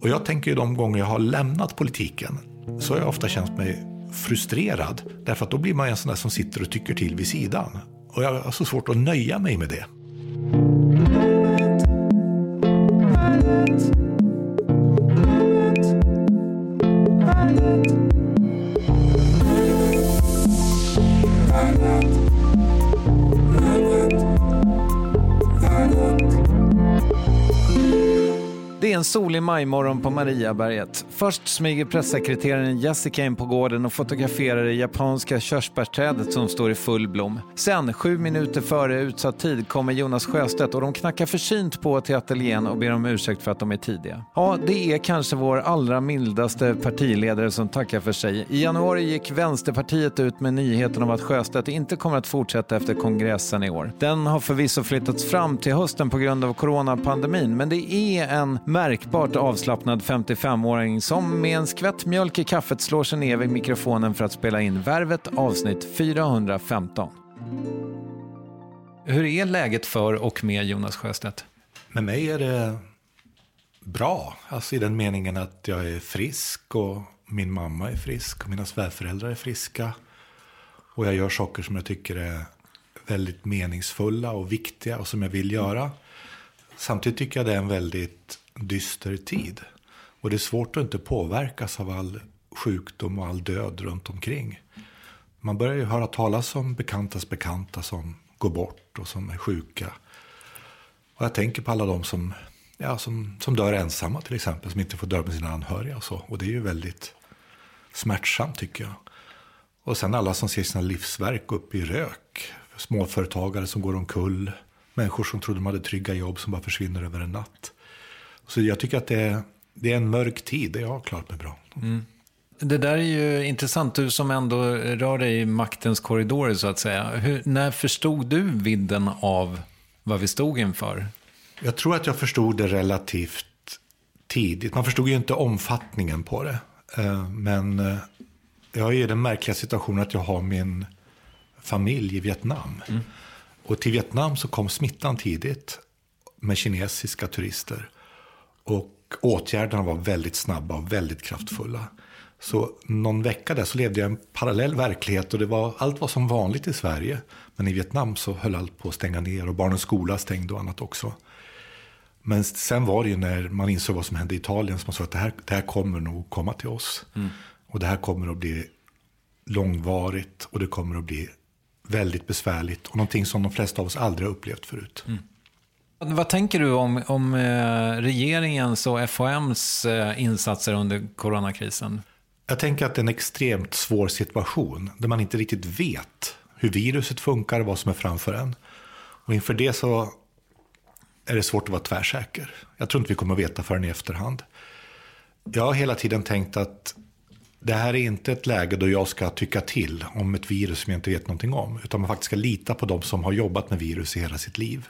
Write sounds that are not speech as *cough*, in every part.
Och jag tänker ju de gånger jag har lämnat politiken så har jag ofta känt mig frustrerad. Därför att då blir man en sån där som sitter och tycker till vid sidan. Och jag har så svårt att nöja mig med det. Det är en solig majmorgon på Mariaberget. Först smyger pressekreteraren Jessica in på gården och fotograferar det japanska körsbärsträdet som står i full blom. Sen, sju minuter före utsatt tid, kommer Jonas Sjöstedt och de knackar försynt på till ateljén och ber om ursäkt för att de är tidiga. Ja, det är kanske vår allra mildaste partiledare som tackar för sig. I januari gick Vänsterpartiet ut med nyheten om att Sjöstedt inte kommer att fortsätta efter kongressen i år. Den har förvisso flyttats fram till hösten på grund av coronapandemin, men det är en märkbart avslappnad 55-åring som med en skvätt mjölk i kaffet slår sig ner vid mikrofonen för att spela in Värvet avsnitt 415. Hur är läget för och med Jonas Sjöstedt? Med mig är det bra. Alltså i den meningen att jag är frisk och min mamma är frisk och mina svärföräldrar är friska. Och jag gör saker som jag tycker är väldigt meningsfulla och viktiga och som jag vill göra. Samtidigt tycker jag det är en väldigt dyster tid. Och det är svårt att inte påverkas av all sjukdom och all död runt omkring. Man börjar ju höra talas om bekantas bekanta som går bort och som är sjuka. Och jag tänker på alla de som, ja, som, som dör ensamma till exempel, som inte får dö med sina anhöriga och så. Och det är ju väldigt smärtsamt tycker jag. Och sen alla som ser sina livsverk upp i rök. Småföretagare som går omkull. Människor som trodde de hade trygga jobb som bara försvinner över en natt. Så jag tycker att det är, det är en mörk tid, det har jag klarat mig bra. Mm. Det där är ju intressant, du som ändå rör dig i maktens korridorer så att säga. Hur, när förstod du vidden av vad vi stod inför? Jag tror att jag förstod det relativt tidigt. Man förstod ju inte omfattningen på det. Eh, men eh, jag är i den märkliga situationen att jag har min familj i Vietnam. Mm. Och till Vietnam så kom smittan tidigt med kinesiska turister. Och åtgärderna var väldigt snabba och väldigt kraftfulla. Så någon vecka där så levde jag i en parallell verklighet och det var, allt var som vanligt i Sverige. Men i Vietnam så höll allt på att stänga ner och barnens skola stängde och annat också. Men sen var det ju när man insåg vad som hände i Italien som man sa att det här, det här kommer nog komma till oss. Mm. Och det här kommer att bli långvarigt och det kommer att bli väldigt besvärligt. Och någonting som de flesta av oss aldrig har upplevt förut. Mm. Vad tänker du om, om eh, regeringens och FHMs eh, insatser under coronakrisen? Jag tänker att det är en extremt svår situation där man inte riktigt vet hur viruset funkar, och vad som är framför en. Och inför det så är det svårt att vara tvärsäker. Jag tror inte vi kommer att veta förrän i efterhand. Jag har hela tiden tänkt att det här är inte ett läge då jag ska tycka till om ett virus som jag inte vet någonting om. Utan man faktiskt ska lita på de som har jobbat med virus i hela sitt liv.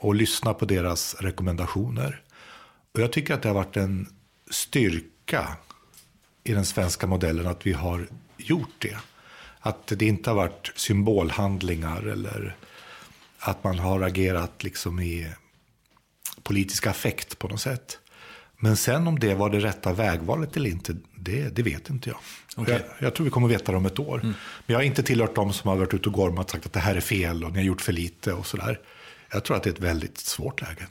Och lyssna på deras rekommendationer. Och jag tycker att det har varit en styrka i den svenska modellen att vi har gjort det. Att det inte har varit symbolhandlingar eller att man har agerat liksom i politisk affekt på något sätt. Men sen om det var det rätta vägvalet eller inte, det, det vet inte jag. Okay. jag. jag. tror vi kommer veta det om ett år. Mm. Men jag har inte tillhört dem som har varit ute och gormat och sagt att det här är fel och ni har gjort för lite och sådär. Jag tror att det är ett väldigt svårt läge.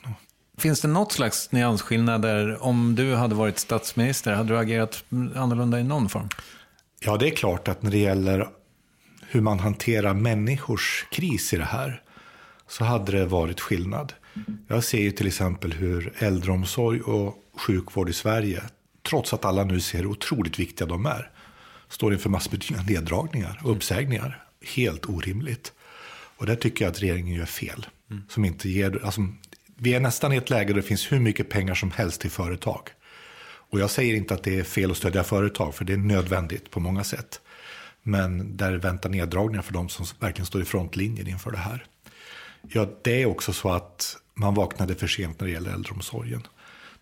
Finns det något slags nyansskillnader om du hade varit statsminister? Hade du agerat annorlunda i någon form? Ja, det är klart att när det gäller hur man hanterar människors kris i det här så hade det varit skillnad. Jag ser ju till exempel hur äldreomsorg och sjukvård i Sverige, trots att alla nu ser hur otroligt viktiga de är, står inför massbetydande neddragningar och uppsägningar. Helt orimligt. Och där tycker jag att regeringen gör fel. Mm. Som inte ger, alltså, vi är nästan i ett läge där det finns hur mycket pengar som helst till företag. Och jag säger inte att det är fel att stödja företag, för det är nödvändigt på många sätt. Men där väntar neddragningar för de som verkligen står i frontlinjen inför det här. Ja, det är också så att man vaknade för sent när det gäller äldreomsorgen.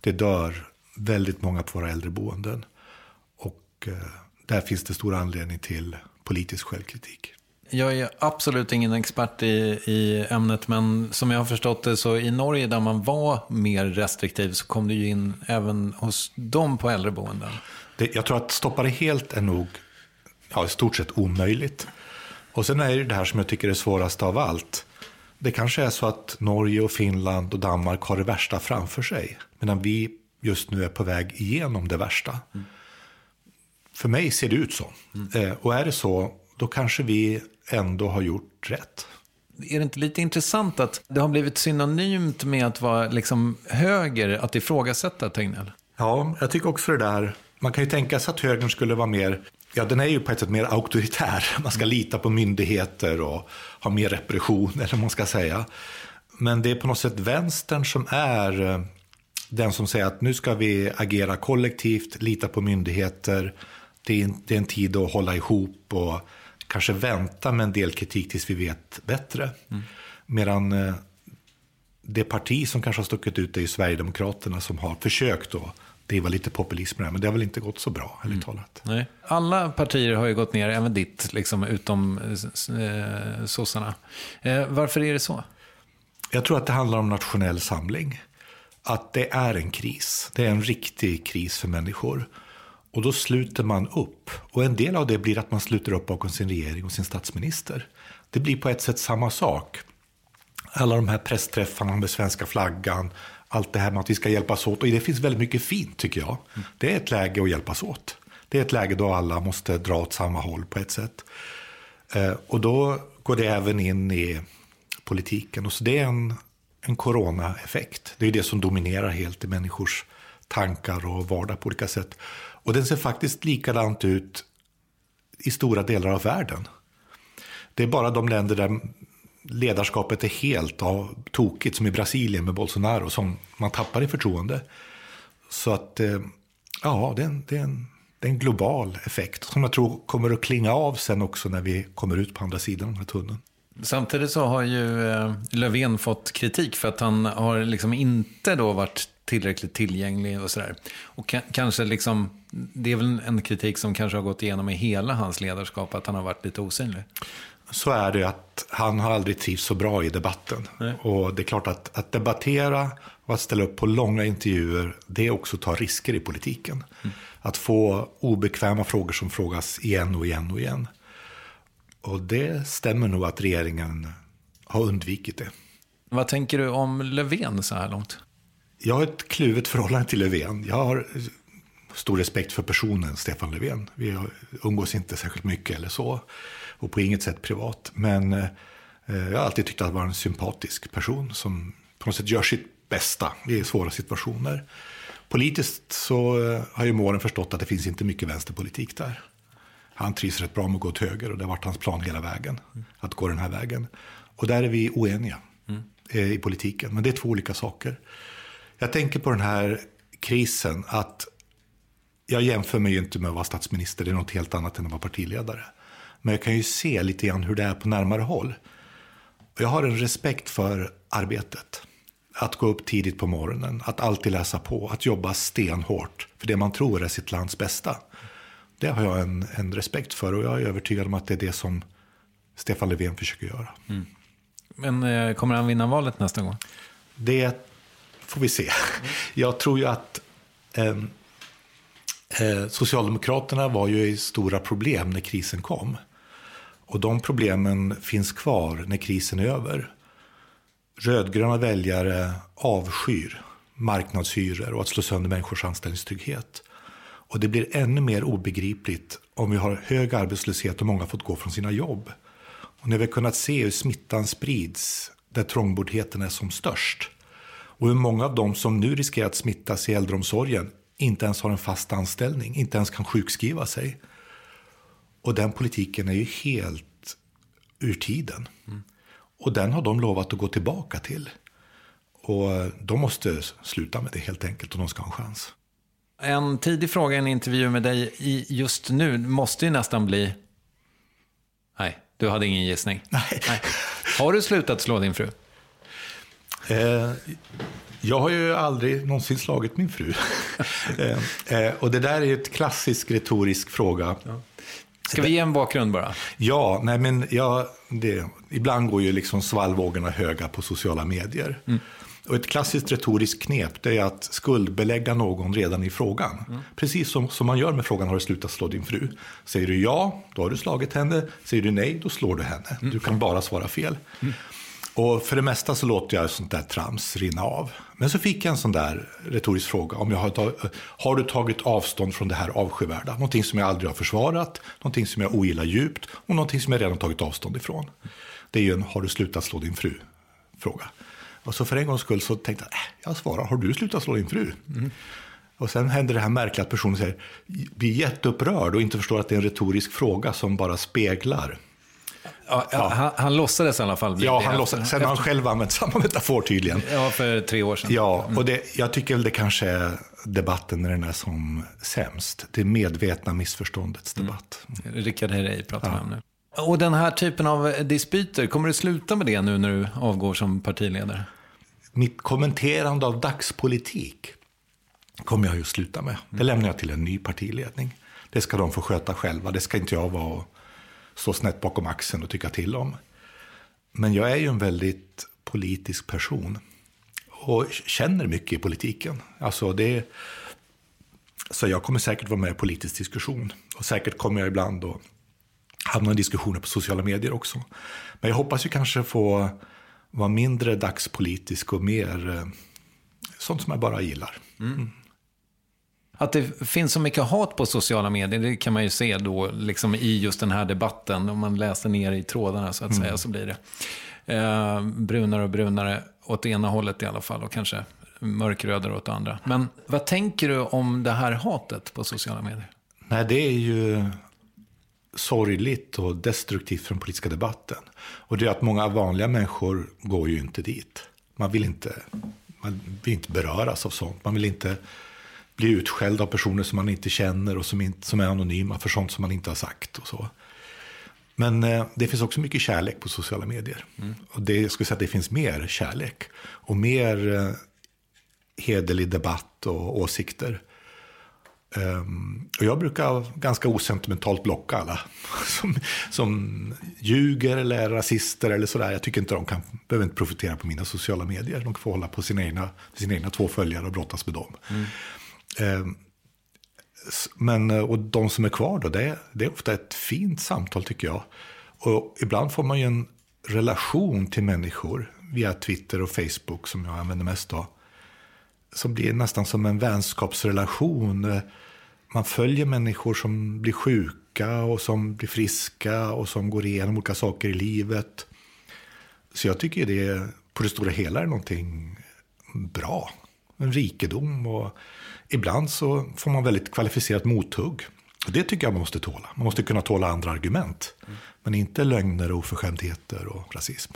Det dör väldigt många på våra äldreboenden. Och eh, där finns det stor anledning till politisk självkritik. Jag är absolut ingen expert i, i ämnet, men som jag har förstått det så i Norge där man var mer restriktiv så kom det ju in även hos dem på äldreboenden. Det, jag tror att stoppa det helt är nog ja, i stort sett omöjligt. Och sen är det det här som jag tycker är svårast av allt. Det kanske är så att Norge och Finland och Danmark har det värsta framför sig. Medan vi just nu är på väg igenom det värsta. Mm. För mig ser det ut så. Mm. Eh, och är det så, då kanske vi ändå har gjort rätt. Är det inte lite intressant att det har blivit synonymt med att vara liksom höger, att ifrågasätta Tegnell? Ja, jag tycker också det där. Man kan ju tänka sig att högern skulle vara mer Ja, den är ju på ett sätt mer auktoritär. *laughs* Man ska lita på myndigheter och ha mer repression, *laughs* eller vad man ska säga. Men det är på något sätt vänstern som är eh, den som säger att nu ska vi agera kollektivt, lita på myndigheter. Det är, det är en tid att hålla ihop och kanske vänta med en del kritik tills vi vet bättre. Mm. Medan eh, det parti som kanske har stuckit ut är ju Sverigedemokraterna som har försökt att driva lite populism men det har väl inte gått så bra, ärligt mm. talat. Nej. Alla partier har ju gått ner, även ditt, liksom, utom eh, sossarna. Eh, varför är det så? Jag tror att det handlar om nationell samling. Att det är en kris. Det är en riktig kris för människor. Och då sluter man upp. Och en del av det blir att man sluter upp bakom sin regering och sin statsminister. Det blir på ett sätt samma sak. Alla de här pressträffarna med svenska flaggan, allt det här med att vi ska hjälpas åt. Och det finns väldigt mycket fint tycker jag. Det är ett läge att hjälpas åt. Det är ett läge då alla måste dra åt samma håll på ett sätt. Eh, och då går det även in i politiken. Och så det är en, en coronaeffekt. Det är det som dominerar helt i människors tankar och vardag på olika sätt. Och den ser faktiskt likadant ut i stora delar av världen. Det är bara de länder där ledarskapet är helt av, tokigt, som i Brasilien med Bolsonaro, som man tappar i förtroende. Så att, eh, ja, det är, en, det, är en, det är en global effekt som jag tror kommer att klinga av sen också när vi kommer ut på andra sidan av den här tunneln. Samtidigt så har ju eh, Löfven fått kritik för att han har liksom inte då varit tillräckligt tillgänglig och sådär. Och kanske liksom, det är väl en kritik som kanske har gått igenom i hela hans ledarskap, att han har varit lite osynlig. Så är det att han har aldrig trivts så bra i debatten. Nej. Och det är klart att, att debattera och att ställa upp på långa intervjuer, det är också att ta risker i politiken. Mm. Att få obekväma frågor som frågas igen och igen och igen. Och det stämmer nog att regeringen har undvikit det. Vad tänker du om Löfven så här långt? Jag har ett kluvet förhållande till Löfven. Jag har stor respekt för personen Stefan Löfven. Vi umgås inte särskilt mycket eller så. Och på inget sätt privat. Men eh, jag har alltid tyckt att han var en sympatisk person som på något sätt gör sitt bästa i svåra situationer. Politiskt så eh, har ju Måren förstått att det finns inte mycket vänsterpolitik där. Han trivs rätt bra med att gå åt höger och det har varit hans plan hela vägen. Mm. Att gå den här vägen. Och där är vi oeniga mm. i politiken. Men det är två olika saker. Jag tänker på den här krisen att jag jämför mig ju inte med att vara statsminister. Det är något helt annat än att vara partiledare. Men jag kan ju se lite grann hur det är på närmare håll. Jag har en respekt för arbetet. Att gå upp tidigt på morgonen, att alltid läsa på, att jobba stenhårt för det man tror är sitt lands bästa. Det har jag en, en respekt för och jag är övertygad om att det är det som Stefan Löfven försöker göra. Mm. Men eh, kommer han vinna valet nästa gång? Det får vi se. Mm. Jag tror ju att eh, eh, Socialdemokraterna var ju i stora problem när krisen kom. Och de problemen finns kvar när krisen är över. Rödgröna väljare avskyr marknadshyror och att slå sönder människors anställningstrygghet. Och det blir ännu mer obegripligt om vi har hög arbetslöshet och många har fått gå från sina jobb. Och när vi har kunnat se hur smittan sprids där trångboddheten är som störst. Och hur många av dem som nu riskerar att smittas i äldreomsorgen inte ens har en fast anställning, inte ens kan sjukskriva sig. Och den politiken är ju helt ur tiden. Mm. Och den har de lovat att gå tillbaka till. Och de måste sluta med det helt enkelt om de ska ha en chans. En tidig fråga i en intervju med dig just nu måste ju nästan bli... Nej, du hade ingen gissning. Nej. Nej. Har du slutat slå din fru? Eh, jag har ju aldrig någonsin slagit min fru. *laughs* eh, eh, och det där är ju ett klassisk retorisk fråga. Ja. Ska vi ge en bakgrund bara? Ja, nej men ja, det, ibland går ju liksom svallvågorna höga på sociala medier. Mm. Och ett klassiskt retoriskt knep det är att skuldbelägga någon redan i frågan. Mm. Precis som, som man gör med frågan har du slutat slå din fru. Säger du ja, då har du slagit henne. Säger du nej, då slår du henne. Mm. Du kan bara svara fel. Och för det mesta så låter jag sånt där trams rinna av. Men så fick jag en sån där retorisk fråga. Om jag har, har du tagit avstånd från det här avskyvärda? Någonting som jag aldrig har försvarat, någonting som jag ogillar djupt och någonting som jag redan tagit avstånd ifrån. Det är ju en har du slutat slå din fru? fråga. Och så för en gångs skull så tänkte jag, äh, jag svarar, har du slutat slå din fru? Mm. Och sen händer det här märkliga att personen säger, blir jätteupprörd och inte förstår att det är en retorisk fråga som bara speglar Ja, ja. Han, han låtsades i alla fall Ja, han låtsades. Sen har han själv använt samma metafor tydligen. Ja, för tre år sedan. Ja, och det, jag tycker väl det kanske är debatten när den är som sämst. Det medvetna missförståndets mm. debatt. Mm. Rickard Herrey pratar ja. om nu. Och den här typen av dispyter, kommer du sluta med det nu när du avgår som partiledare? Mitt kommenterande av dagspolitik kommer jag ju sluta med. Det lämnar jag till en ny partiledning. Det ska de få sköta själva. Det ska inte jag vara stå snett bakom axeln och tycka till om. Men jag är ju en väldigt politisk person. Och känner mycket i politiken. Alltså det, så jag kommer säkert vara med i politisk diskussion. Och säkert kommer jag ibland att hamna i diskussioner på sociala medier också. Men jag hoppas ju kanske få vara mindre dagspolitisk och mer eh, sånt som jag bara gillar. Mm. Att det finns så mycket hat på sociala medier, det kan man ju se då liksom i just den här debatten. Om man läser ner i trådarna så att mm. säga så blir det eh, brunare och brunare åt det ena hållet i alla fall och kanske mörkrödare åt det andra. Men vad tänker du om det här hatet på sociala medier? Nej, det är ju sorgligt och destruktivt för den politiska debatten. Och det är att många vanliga människor går ju inte dit. Man vill inte, man vill inte beröras av sånt. Man vill inte bli utskälld av personer som man inte känner och som, inte, som är anonyma för sånt som man inte har sagt. och så. Men eh, det finns också mycket kärlek på sociala medier. Mm. Och det, jag skulle säga att det finns mer kärlek. Och mer eh, hederlig debatt och åsikter. Um, och jag brukar ganska osentimentalt blocka alla *laughs* som, som ljuger eller är rasister eller sådär. Jag tycker inte de kan, behöver inte profitera på mina sociala medier. De kan få hålla på sina egna, sina egna två följare och brottas med dem. Mm. Eh, men, eh, och de som är kvar då, det är, det är ofta ett fint samtal tycker jag. Och ibland får man ju en relation till människor via Twitter och Facebook som jag använder mest då som blir nästan som en vänskapsrelation. Eh, man följer människor som blir sjuka och som blir friska och som går igenom olika saker i livet. Så jag tycker det på det stora hela är någonting bra. En rikedom och ibland så får man väldigt kvalificerat mothugg. Och det tycker jag man måste tåla. Man måste kunna tåla andra argument. Mm. Men inte lögner, oförskämdheter och rasism.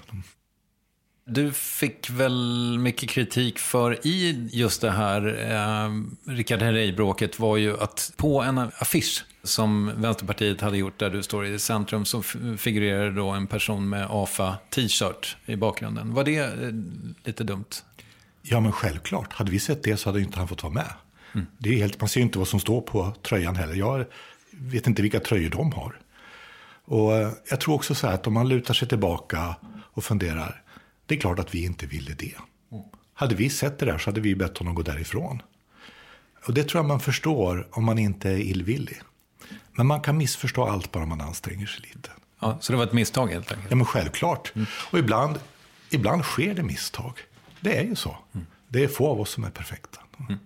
Du fick väl mycket kritik för i just det här eh, Richard Herrey-bråket var ju att på en affisch som Vänsterpartiet hade gjort där du står i centrum så figurerade då en person med AFA t-shirt i bakgrunden. Var det eh, lite dumt? Ja, men självklart. Hade vi sett det så hade inte han fått vara med. Mm. Det är helt, man ser inte vad som står på tröjan heller. Jag vet inte vilka tröjor de har. Och eh, jag tror också så här att om man lutar sig tillbaka och funderar det är klart att vi inte ville det. Mm. Hade vi sett det där så hade vi bett honom gå därifrån. Och det tror jag man förstår om man inte är illvillig. Men man kan missförstå allt bara man anstränger sig lite. Ja, så det var ett misstag helt enkelt? Ja, men självklart. Mm. Och ibland, ibland sker det misstag. Det är ju så. Mm. Det är få av oss som är perfekta. Mm.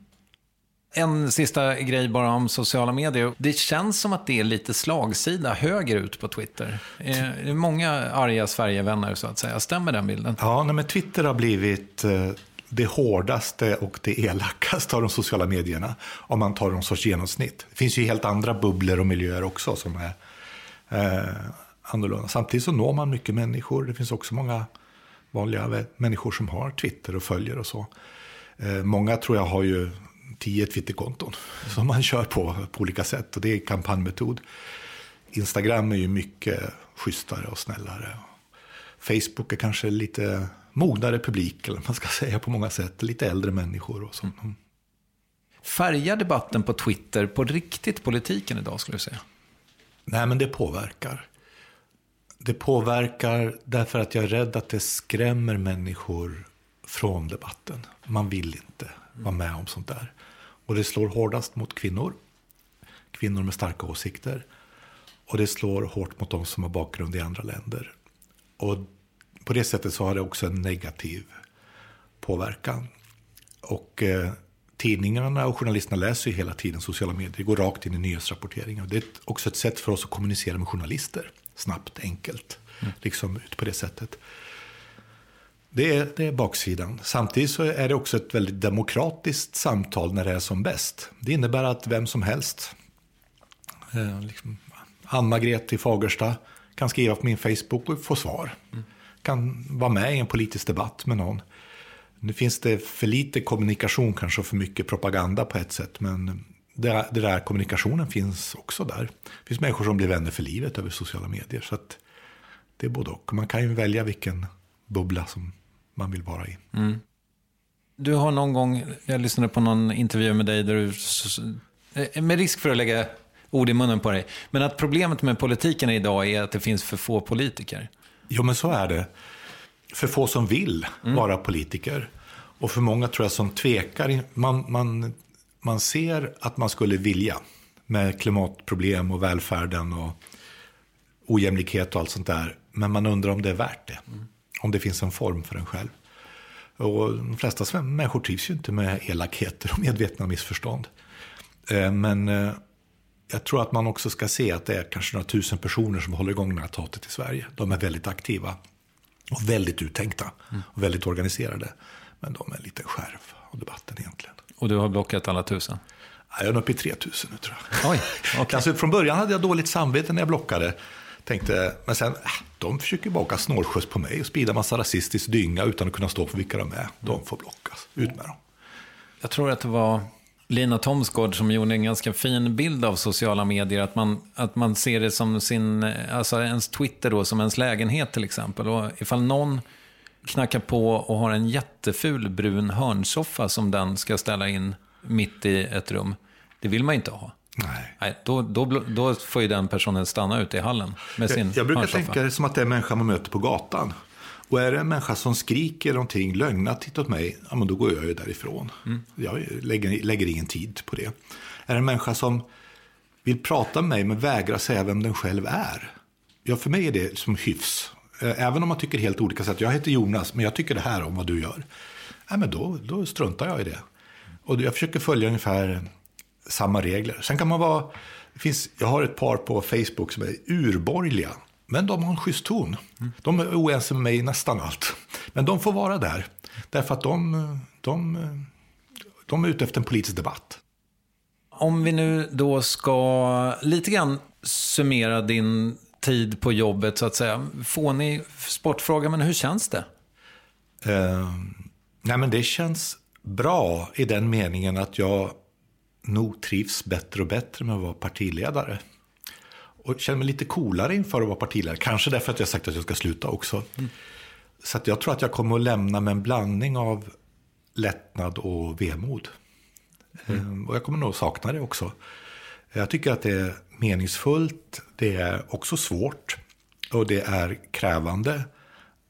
En sista grej bara om sociala medier. Det känns som att det är lite slagsida högerut på Twitter. Eh, det är många arga Sverigevänner så att säga. Stämmer den bilden? Ja, nej, men Twitter har blivit eh, det hårdaste och det elakaste av de sociala medierna. Om man tar någon sorts genomsnitt. Det finns ju helt andra bubblor och miljöer också som är eh, annorlunda. Samtidigt så når man mycket människor. Det finns också många vanliga människor som har Twitter och följer och så. Eh, många tror jag har ju tio Twitterkonton som man kör på på olika sätt. Och det är kampanjmetod. Instagram är ju mycket schysstare och snällare. Facebook är kanske lite mognare publik, eller man ska säga på många sätt. Lite äldre människor och så. Mm. Färgar debatten på Twitter på riktigt politiken idag, skulle du säga? Nej, men det påverkar. Det påverkar därför att jag är rädd att det skrämmer människor från debatten. Man vill inte vara med om sånt där. Och det slår hårdast mot kvinnor. Kvinnor med starka åsikter. Och det slår hårt mot de som har bakgrund i andra länder. Och på det sättet så har det också en negativ påverkan. Och eh, tidningarna och journalisterna läser ju hela tiden sociala medier. Det går rakt in i nyhetsrapporteringen. Det är också ett sätt för oss att kommunicera med journalister. Snabbt, enkelt. Mm. Liksom ut på det sättet. Det är, det är baksidan. Samtidigt så är det också ett väldigt demokratiskt samtal när det är som bäst. Det innebär att vem som helst, eh, liksom Ann-Margret i Fagersta, kan skriva på min Facebook och få svar. Mm. Kan vara med i en politisk debatt med någon. Nu finns det för lite kommunikation kanske och för mycket propaganda på ett sätt. Men det, det där kommunikationen finns också där. Det finns människor som blir vänner för livet över sociala medier. Så det är både och. Man kan ju välja vilken bubbla som man vill vara i. Mm. Du har någon gång, jag lyssnade på någon intervju med dig där du, eh, med risk för att lägga ord i munnen på dig, men att problemet med politiken idag är att det finns för få politiker. Jo, men så är det. För få som vill mm. vara politiker. Och för många tror jag som tvekar. Man, man, man ser att man skulle vilja med klimatproblem och välfärden och ojämlikhet och allt sånt där. Men man undrar om det är värt det. Mm om det finns en form för en själv. Och de flesta människor trivs ju inte med elakheter och medvetna missförstånd. Eh, men eh, jag tror att man också ska se att det är kanske några tusen personer som håller igång det här tatet i Sverige. De är väldigt aktiva och väldigt uttänkta och väldigt organiserade. Men de är en liten skärv av debatten egentligen. Och du har blockat alla tusen? Jag är uppe i 3000 nu tror jag. Oj, okay. *laughs* alltså, från början hade jag dåligt samvete när jag blockade. Tänkte, men sen, äh, de försöker bara åka snålskjuts på mig och sprida massa rasistisk dynga utan att kunna stå för vilka de är. De får blockas. Ut med dem. Jag tror att det var Lina Thomsgård som gjorde en ganska fin bild av sociala medier. Att man, att man ser det som sin, alltså ens Twitter då, som ens lägenhet till exempel. Och ifall någon knackar på och har en jätteful brun hörnsoffa som den ska ställa in mitt i ett rum. Det vill man inte ha. Nej. Nej då, då, då får ju den personen stanna ute i hallen med sin Jag, jag brukar hörnsoffa. tänka det som att det är en människa man möter på gatan. Och är det en människa som skriker någonting lögnaktigt åt mig, ja men då går jag ju därifrån. Mm. Jag lägger, lägger ingen tid på det. Är det en människa som vill prata med mig men vägrar säga vem den själv är. Ja, för mig är det som hyfs. Även om man tycker helt olika sätt. Jag heter Jonas, men jag tycker det här om vad du gör. Ja, men då, då struntar jag i det. Och jag försöker följa ungefär samma regler. Sen kan man vara... Finns, jag har ett par på Facebook som är urborgerliga. Men de har en schysst ton. De är oense med mig i nästan allt. Men de får vara där. Därför att de, de, de är ute efter en politisk debatt. Om vi nu då ska lite grann summera din tid på jobbet så att säga. Fånig sportfråga, men hur känns det? Eh, nej men det känns bra i den meningen att jag nog trivs bättre och bättre med att vara partiledare. Och känner mig lite coolare inför att vara partiledare. Kanske därför att jag sagt att jag ska sluta också. Så att jag tror att jag kommer att lämna med en blandning av lättnad och vemod. Eh, Och jag kommer nog sakna det också. Jag tycker att det är meningsfullt, det är också svårt och det är krävande.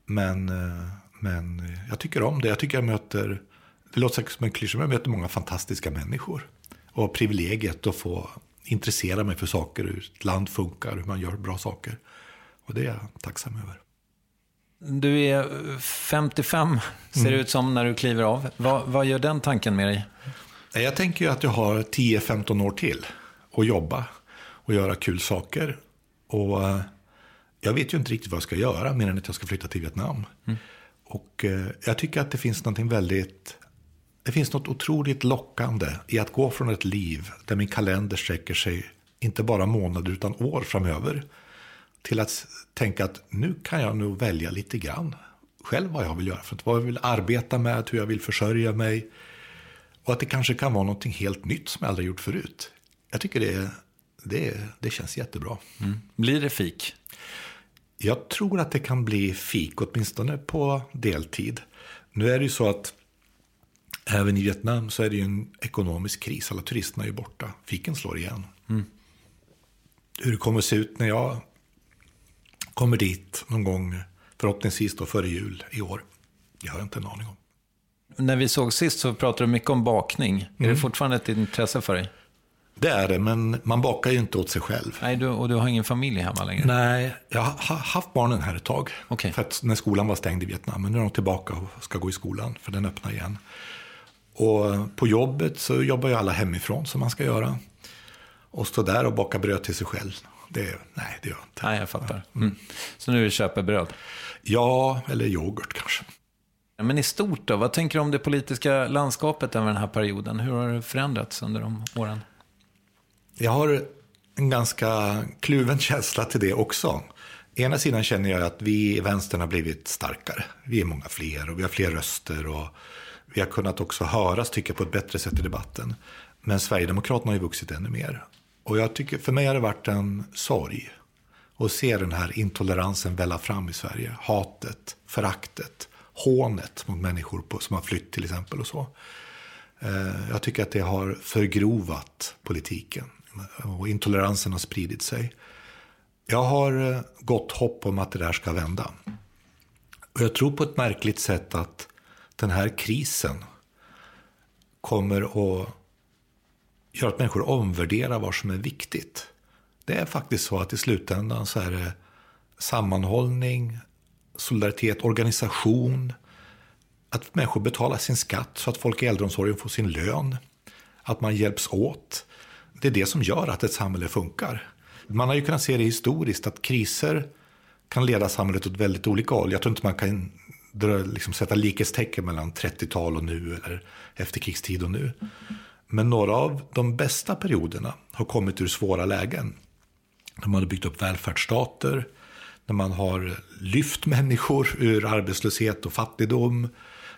Men, eh, men jag tycker om det. Jag tycker jag möter, det låter säkert som en klyscha, men jag möter många fantastiska människor. Och privilegiet att få intressera mig för saker, hur ett land funkar, hur man gör bra saker. Och det är jag tacksam över. Du är 55, ser det ut som, när du kliver av. Vad, vad gör den tanken med dig? Jag tänker ju att jag har 10-15 år till att jobba och göra kul saker. Och eh, jag vet ju inte riktigt vad jag ska göra mer än att jag ska flytta till Vietnam. Och eh, jag tycker att det finns något väldigt, det finns något otroligt lockande i att gå från ett liv där min kalender sträcker sig inte bara månader utan år framöver. Till att tänka att nu kan jag nog välja lite grann själv vad jag vill göra. För vad jag vill arbeta med, hur jag vill försörja mig. Och att det kanske kan vara någonting helt nytt som jag aldrig gjort förut. Jag tycker det, det, det känns jättebra. Blir det fik? Jag tror att det kan bli fik, åtminstone på deltid. Nu är det ju så att även i Vietnam så är det ju en ekonomisk kris. Alla turisterna är ju borta. Fiken slår igen. Hur det kommer att se ut när jag kommer dit någon gång, förhoppningsvis då före jul i år. Det har jag inte en aning om. När vi såg sist så pratade du mycket om bakning. Är det fortfarande ett intresse för dig? Det är det, men man bakar ju inte åt sig själv. Nej, du, och du har ingen familj hemma längre? Nej, jag har haft barnen här ett tag. Okej. För att när skolan var stängd i Vietnam. Men nu är de tillbaka och ska gå i skolan, för den öppnar igen. Och på jobbet så jobbar ju alla hemifrån som man ska göra. Och stå där och baka bröd till sig själv. Det, nej, det gör jag inte. Nej, jag fattar. Mm. Så nu köper bröd. Ja, eller yoghurt kanske. Men i stort då, vad tänker du om det politiska landskapet över den här perioden? Hur har det förändrats under de åren? Jag har en ganska kluven känsla till det också. Ena sidan känner jag att vi i vänstern har blivit starkare. Vi är många fler och vi har fler röster. Och vi har kunnat också höras, tycka på ett bättre sätt i debatten. Men Sverigedemokraterna har ju vuxit ännu mer. Och jag tycker, för mig har det varit en sorg att se den här intoleransen välla fram i Sverige. Hatet, föraktet, hånet mot människor på, som har flytt till exempel och så. Eh, jag tycker att det har förgrovat politiken och intoleransen har spridit sig. Jag har eh, gott hopp om att det där ska vända. Och jag tror på ett märkligt sätt att den här krisen kommer att göra att människor omvärderar vad som är viktigt. Det är faktiskt så att i slutändan så är det sammanhållning, solidaritet, organisation, att människor betalar sin skatt så att folk i äldreomsorgen får sin lön, att man hjälps åt. Det är det som gör att ett samhälle funkar. Man har ju kunnat se det historiskt att kriser kan leda samhället åt väldigt olika håll. Jag tror inte man kan dra, liksom, sätta likhetstecken mellan 30-tal och nu eller efterkrigstid och nu. Men några av de bästa perioderna har kommit ur svåra lägen. När man har byggt upp välfärdsstater, när man har lyft människor ur arbetslöshet och fattigdom,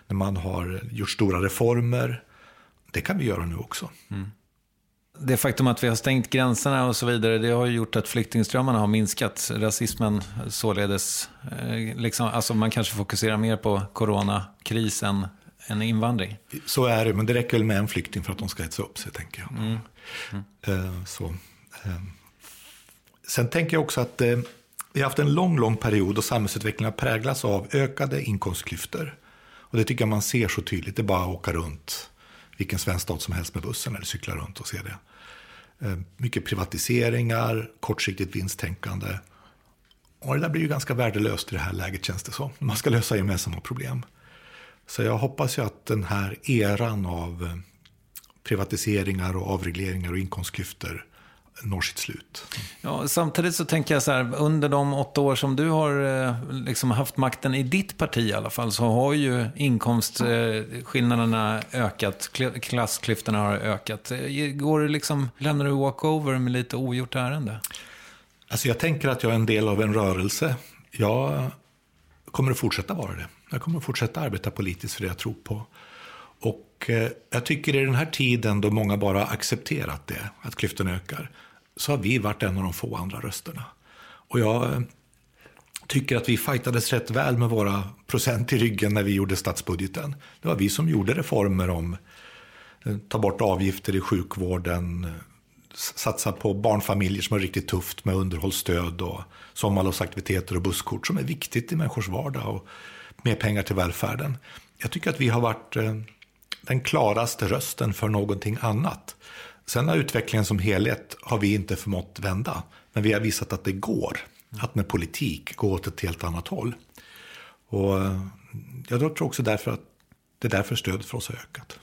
när man har gjort stora reformer. det kan vi göra nu också. Mm. Det faktum att vi har stängt gränserna och så vidare, det har gjort att flyktingströmmarna har minskat. Rasismen således, eh, liksom, alltså man kanske fokuserar mer på coronakrisen än invandring. Så är det, men det räcker väl med en flykting för att de ska hetsa upp sig, tänker jag. Mm. Mm. Så. Sen tänker jag också att vi har haft en lång, lång period då samhällsutvecklingen har präglats av ökade inkomstklyftor. Och det tycker jag man ser så tydligt. Det är bara att åka runt vilken svensk stad som helst med bussen eller cykla runt och se det. Eh, mycket privatiseringar, kortsiktigt vinsttänkande. Och det där blir ju ganska värdelöst i det här läget känns det som. Man ska lösa gemensamma problem. Så jag hoppas ju att den här eran av eh, privatiseringar och avregleringar och inkomstklyftor når sitt slut. Ja, samtidigt så tänker jag så här, under de åtta år som du har eh, liksom haft makten i ditt parti i alla fall, så har ju inkomstskillnaderna ökat, klassklyftorna har ökat. Går det liksom, lämnar du walkover med lite ogjort ärende? Alltså jag tänker att jag är en del av en rörelse. Jag kommer att fortsätta vara det. Jag kommer att fortsätta arbeta politiskt för det jag tror på. Och eh, jag tycker i den här tiden då många bara accepterat det, att klyftorna ökar, så har vi varit en av de få andra rösterna. Och jag eh, tycker att vi fightades rätt väl med våra procent i ryggen när vi gjorde statsbudgeten. Det var vi som gjorde reformer om eh, ta bort avgifter i sjukvården, eh, satsa på barnfamiljer som har riktigt tufft med underhållsstöd och sommarlovsaktiviteter och busskort som är viktigt i människors vardag och mer pengar till välfärden. Jag tycker att vi har varit den klaraste rösten för någonting annat. Sen har utvecklingen som helhet har vi inte förmått vända. Men vi har visat att det går. Att med politik gå åt ett helt annat håll. Och eh, jag tror också därför att det är därför stödet för oss har ökat.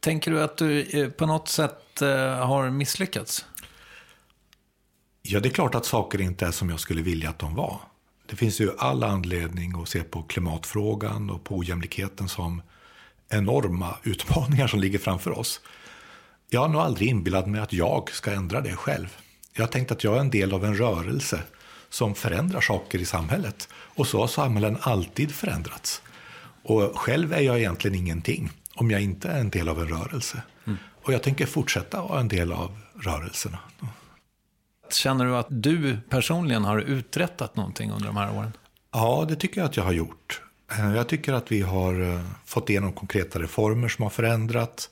Tänker du att du eh, på något sätt eh, har misslyckats? Ja, det är klart att saker inte är som jag skulle vilja att de var. Det finns ju all anledning att se på klimatfrågan och på ojämlikheten som enorma utmaningar som ligger framför oss. Jag har nog aldrig inbillat mig att jag ska ändra det själv. Jag har tänkt att jag är en del av en rörelse som förändrar saker i samhället. Och så har samhällen alltid förändrats. Och själv är jag egentligen ingenting om jag inte är en del av en rörelse. Mm. Och jag tänker fortsätta vara en del av rörelserna. Känner du att du personligen har uträttat någonting under de här åren? Ja, det tycker jag att jag har gjort. Eh, jag tycker att vi har eh, fått igenom konkreta reformer som har förändrat.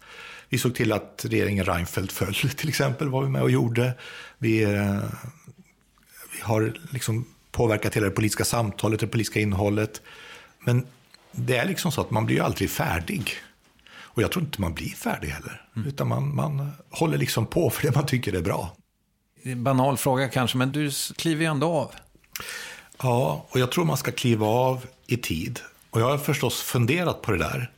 Vi såg till att regeringen Reinfeldt föll, *laughs* till exempel, var vi med och gjorde. Vi, eh, vi har liksom påverkat hela det politiska samtalet, det politiska innehållet. Men det är liksom så att man blir ju aldrig färdig. Och jag tror inte man blir färdig heller. Mm. Utan man, man håller liksom på för det man tycker är bra. En banal fråga kanske, men du kliver ju ändå av. Ja, och jag tror man ska kliva av i tid. Och jag har förstås funderat på det där.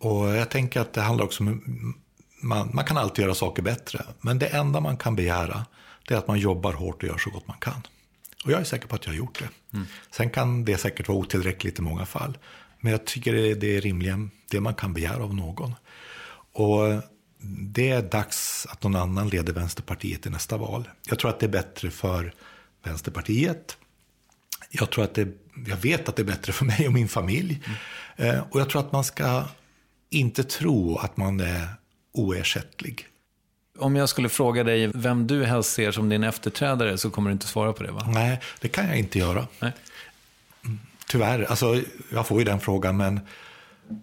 Och jag tänker att det handlar också om man, man kan alltid göra saker bättre. Men det enda man kan begära det är att man jobbar hårt och gör så gott man kan. Och jag är säker på att jag har gjort det. Mm. Sen kan det säkert vara otillräckligt i många fall. Men jag tycker det är rimligen det man kan begära av någon. Och det är dags att någon annan leder Vänsterpartiet i nästa val. Jag tror att det är bättre för Vänsterpartiet. Jag tror att det, jag vet att det är bättre för mig och min familj. Mm. Eh, och jag tror att man ska inte tro att man är oersättlig. Om jag skulle fråga dig vem du helst ser som din efterträdare så kommer du inte svara på det va? Nej, det kan jag inte göra. Nej. Tyvärr, alltså jag får ju den frågan men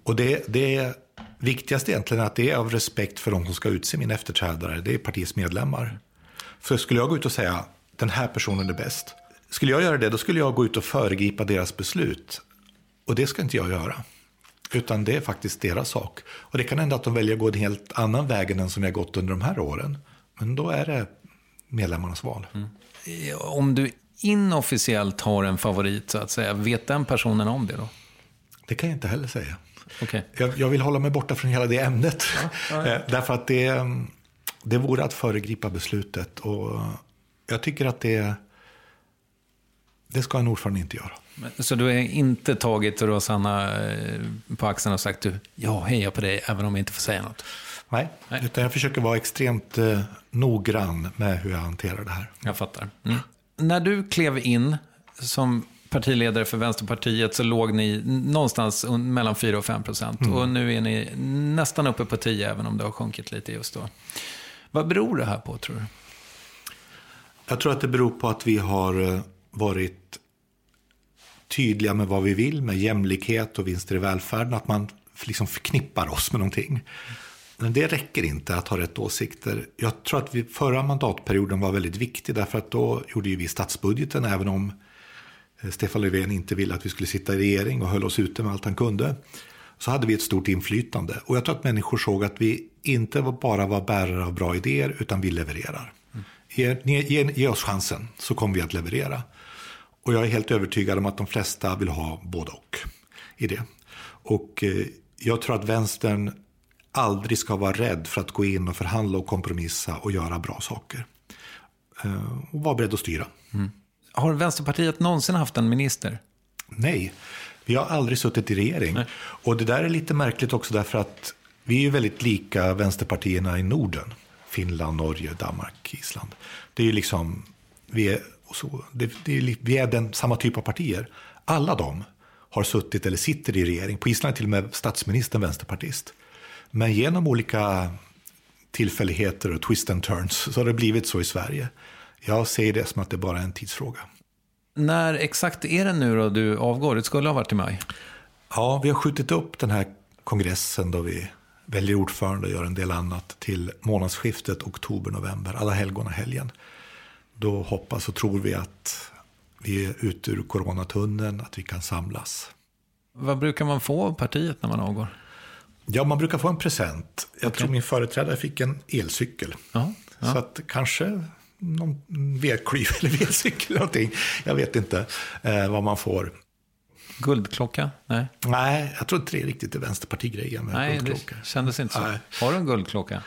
och det, det viktigaste egentligen är att det är av respekt för de som ska utse min efterträdare, det är partiets medlemmar. För skulle jag gå ut och säga den här personen är bäst, skulle jag göra det då skulle jag gå ut och föregripa deras beslut. Och det ska inte jag göra. Utan det är faktiskt deras sak. Och det kan hända att de väljer att gå en helt annan väg än den som jag gått under de här åren. Men då är det medlemmarnas val. Mm. Om du inofficiellt har en favorit, så att säga, vet den personen om det då? Det kan jag inte heller säga. Okay. Jag, jag vill hålla mig borta från hela det ämnet. Ja, ja, ja. *laughs* Eh, därför att det, det vore att föregripa beslutet. Och jag tycker att det, det ska en ordförande inte göra. Så du har inte tagit Rosanna eh, på axeln och sagt du, jag hejar på dig även om jag inte får säga något? Nej, Nej. utan jag försöker vara extremt eh, noggrann med hur jag hanterar det här. Jag fattar. Mm. När du klev in som partiledare för Vänsterpartiet så låg ni någonstans mellan 4 och 5 procent. Mm. Och nu är ni nästan uppe på 10, även om det har sjunkit lite just då. Vad beror det här på, tror du? Jag tror att det beror på att vi har eh, varit tydliga med vad vi vill, med jämlikhet och vinster i välfärden. Att man liksom förknippar oss med någonting. Men det räcker inte att ha rätt åsikter. Jag tror att vi, förra mandatperioden var väldigt viktig därför att då gjorde vi statsbudgeten även om eh, Stefan Löfven inte ville att vi skulle sitta i regering och höll oss ute med allt han kunde. Så hade vi ett stort inflytande. Och jag tror att människor såg att vi inte bara var bärare av bra idéer utan vi levererar. Ge, ge, ge oss chansen så kommer vi att leverera. Och jag är helt övertygad om att de flesta vill ha både och i det. Och eh, jag tror att vänstern aldrig ska vara rädd för att gå in och förhandla och kompromissa och göra bra saker. Eh, och vara beredd att styra. Mm. Har Vänsterpartiet någonsin haft en minister? Nej, vi har aldrig suttit i regering. Nej. Och det där är lite märkligt också därför att vi är ju väldigt lika vänsterpartierna i Norden. Finland, Norge, Danmark, Island. Det är ju liksom, vi är, så, det, det är, vi är den, samma typ av partier. Alla de har suttit eller sitter i regering. På Island är till och med statsministern vänsterpartist. Men genom olika tillfälligheter och twist and turns så har det blivit så i Sverige. Jag ser det som att det bara är en tidsfråga. När exakt är det nu då du avgår? Det skulle ha varit i maj. Ja, vi har skjutit upp den här kongressen då vi väljer ordförande och gör en del annat till månadsskiftet oktober-november, alla helgona helgen. Då hoppas och tror vi att vi är ute ur coronatunneln, att vi kan samlas. Vad brukar man få av partiet när man avgår? Ja, man brukar få en present. Jag okay. tror min företrädare fick en elcykel. Ja, ja. Så att kanske någon vedklyv *laughs* eller vedcykel eller någonting. Jag vet inte eh, vad man får. Guldklocka? Nej. Nej, jag tror inte det är riktigt det vänsterpartigrejen med Nej, guldklocka. det kändes inte så. Nej. Har du en guldklocka?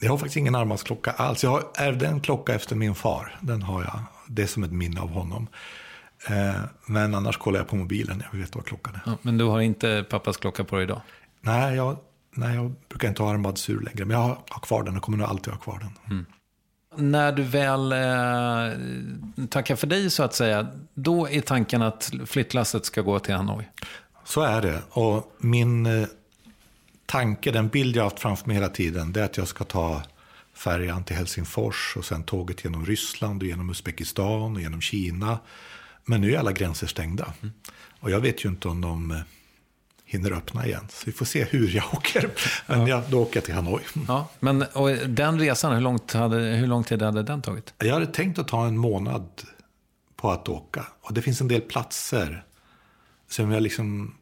Jag har faktiskt ingen armbandsklocka alls. Jag ärvde en klocka efter min far. Den har jag. Det är som ett minne av honom. Eh, men annars kollar jag på mobilen. Jag vet vad klockan är. Ja, men du har inte pappas klocka på dig idag? Nej, jag, nej, jag brukar inte ha armbandsur längre. Men jag har, har kvar den och kommer nog alltid ha kvar den. Mm. När du väl eh, tackar för dig så att säga, då är tanken att flyttlasset ska gå till Hanoi? Så är det. Och min eh, tanke, den bild jag haft framför mig hela tiden, det är att jag ska ta färjan till Helsingfors och sen tåget genom Ryssland och genom Uzbekistan och genom Kina. Men nu är alla gränser stängda. Mm. Och jag vet ju inte om de eh, hinner öppna igen. Så vi får se hur jag *laughs* åker. Men ja. jag, då åker jag till Hanoi. Ja, men och den resan, hur, långt hade, hur lång tid hade den tagit? Jag hade tänkt att ta en månad på att åka. Och det finns en del platser som jag liksom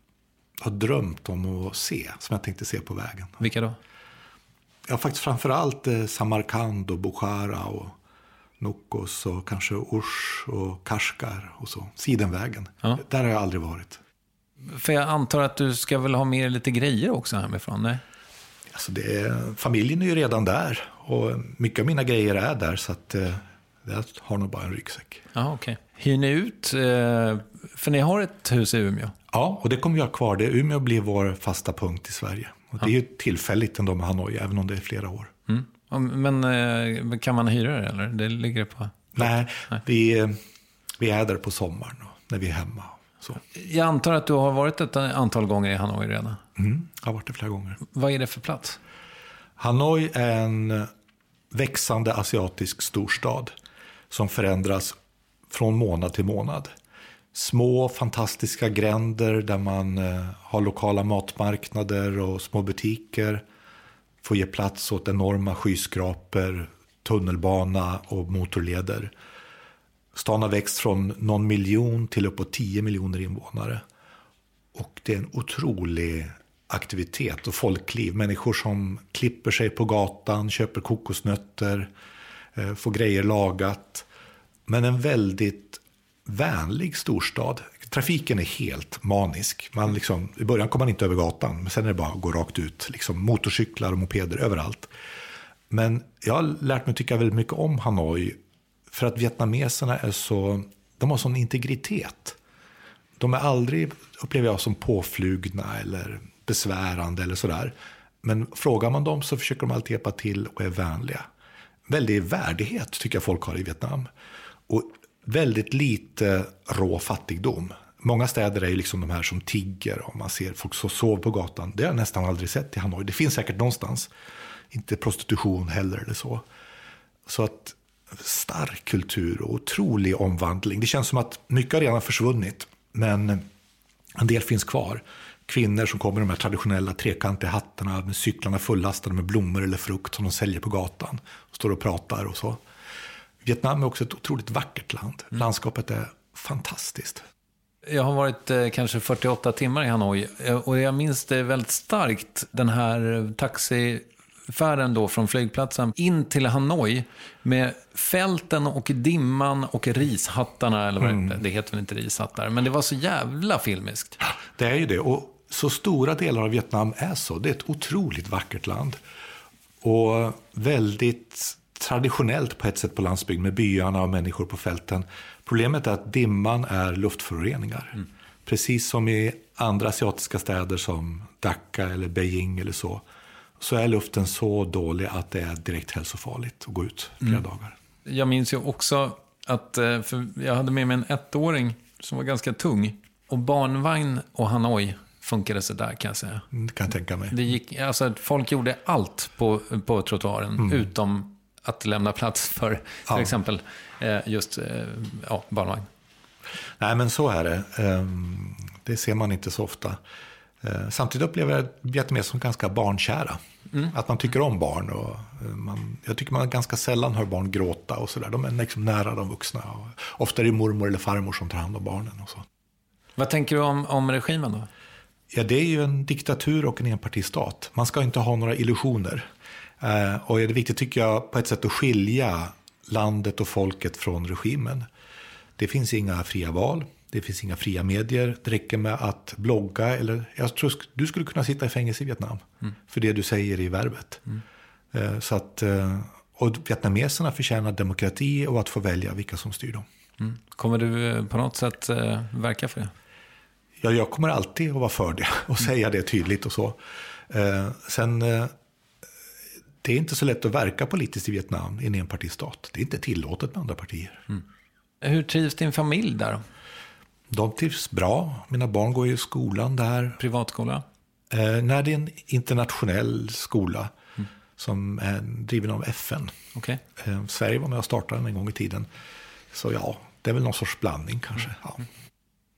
har drömt om att se. Som jag tänkte se på vägen. Vilka då? Ja, faktiskt framförallt eh, Samarkand och Bukhara och Nokos och kanske Ush och Kashgar och så. Sidenvägen. Ja. Där har jag aldrig varit. För jag antar att du ska väl ha med lite grejer också hemifrån? Nej? Alltså det är, familjen är ju redan där. Och mycket av mina grejer är där. Så att, eh, jag har nog bara en ryggsäck. Ja, okay. Hyr ni ut? Eh, för ni har ett hus i Umeå? Ja, och det kommer vi ha kvar. Det. Umeå blir vår fasta punkt i Sverige. Och det är ju tillfälligt ändå med Hanoi, även om det är flera år. Mm. Men eh, kan man hyra det eller? Det ligger på... Nej, Nej. Vi, vi är där på sommaren när vi är hemma. Så. Jag antar att du har varit ett antal gånger i Hanoi redan? Mm, jag har varit det flera gånger. Vad är det för plats? Hanoi är en växande asiatisk storstad som förändras från månad till månad. Små fantastiska gränder där man eh, har lokala matmarknader och små butiker. Får ge plats åt enorma skyskrapor, tunnelbana och motorleder. Stan har växt från någon miljon till uppåt 10 miljoner invånare. Och det är en otrolig aktivitet och folkliv. Människor som klipper sig på gatan, köper kokosnötter, eh, får grejer lagat. Men en väldigt vänlig storstad. Trafiken är helt manisk. Man liksom, I början kommer man inte över gatan, men sen är det bara att gå rakt ut. Liksom motorcyklar och mopeder överallt. Men jag har lärt mig tycka väldigt mycket om Hanoi för att vietnameserna är så, de har sån integritet. De är aldrig, upplever jag, som påflugna eller besvärande eller sådär. Men frågar man dem så försöker de alltid hjälpa till och är vänliga. Väldig värdighet tycker jag folk har i Vietnam. Och väldigt lite rå fattigdom. Många städer är ju liksom de här som tigger och man ser folk som sover på gatan. Det har jag nästan aldrig sett i Hanoi. Det finns säkert någonstans. Inte prostitution heller eller så. Så att stark kultur och otrolig omvandling. Det känns som att mycket har redan försvunnit, men en del finns kvar. Kvinnor som kommer i de här traditionella trekantiga hattarna med cyklarna fullastade med blommor eller frukt som de säljer på gatan. Och står och pratar och så. Vietnam är också ett otroligt vackert land. Mm. Landskapet är fantastiskt. Jag har varit eh, kanske 48 timmar i Hanoi eh, och jag minns det väldigt starkt, den här taxifärden då från flygplatsen in till Hanoi med fälten och dimman och rishattarna, eller vad mm. det heter väl inte rishattar, men det var så jävla filmiskt. Det är ju det, och så stora delar av Vietnam är så. Det är ett otroligt vackert land. Och väldigt traditionellt på ett sätt på landsbygden med byarna och människor på fälten. Problemet är att dimman är luftföroreningar. Mm. Precis som i andra asiatiska städer som Dhaka eller Beijing eller så. Så är luften så dålig att det är direkt hälsofarligt att gå ut flera mm. dagar. Jag minns ju också att, eh, jag hade med mig en ettåring som var ganska tung. Och barnvagn och Hanoi funkade sådär kan jag säga. Mm, det kan jag tänka mig. Det gick, alltså, folk gjorde allt på, på trottoaren mm. utom att lämna plats för till ja. exempel eh, just eh, ja, barnvagn. Nej, men så är det. Ehm, det ser man inte så ofta. Eh, samtidigt upplever jag vietnameser som ganska barnkära. Mm. Att man tycker om barn. Och man, jag tycker man ganska sällan hör barn gråta och sådär. De är liksom nära de vuxna. Och ofta är det mormor eller farmor som tar hand om barnen. Och så. Vad tänker du om, om regimen då? Ja, det är ju en diktatur och en enpartistat. Man ska inte ha några illusioner. Eh, och det är viktigt tycker jag på ett sätt att skilja landet och folket från regimen. Det finns inga fria val, det finns inga fria medier. Det räcker med att blogga eller jag tror du skulle kunna sitta i fängelse i Vietnam mm. för det du säger i verbet. Mm. Eh, så att, eh, och vietnameserna förtjänar demokrati och att få välja vilka som styr dem. Mm. Kommer du på något sätt verka för det? Ja, jag kommer alltid att vara för det *laughs* och säga det tydligt och så. Sen det är inte så lätt att verka politiskt i Vietnam i en enpartistat. Det är inte tillåtet med andra partier. Mm. Hur trivs din familj där? De trivs bra. Mina barn går i skolan där. Privatskola? Eh, nej, det är en internationell skola mm. som är driven av FN. Okay. Eh, Sverige var med och startade den en gång i tiden. Så ja, det är väl någon sorts blandning kanske. Mm. Ja.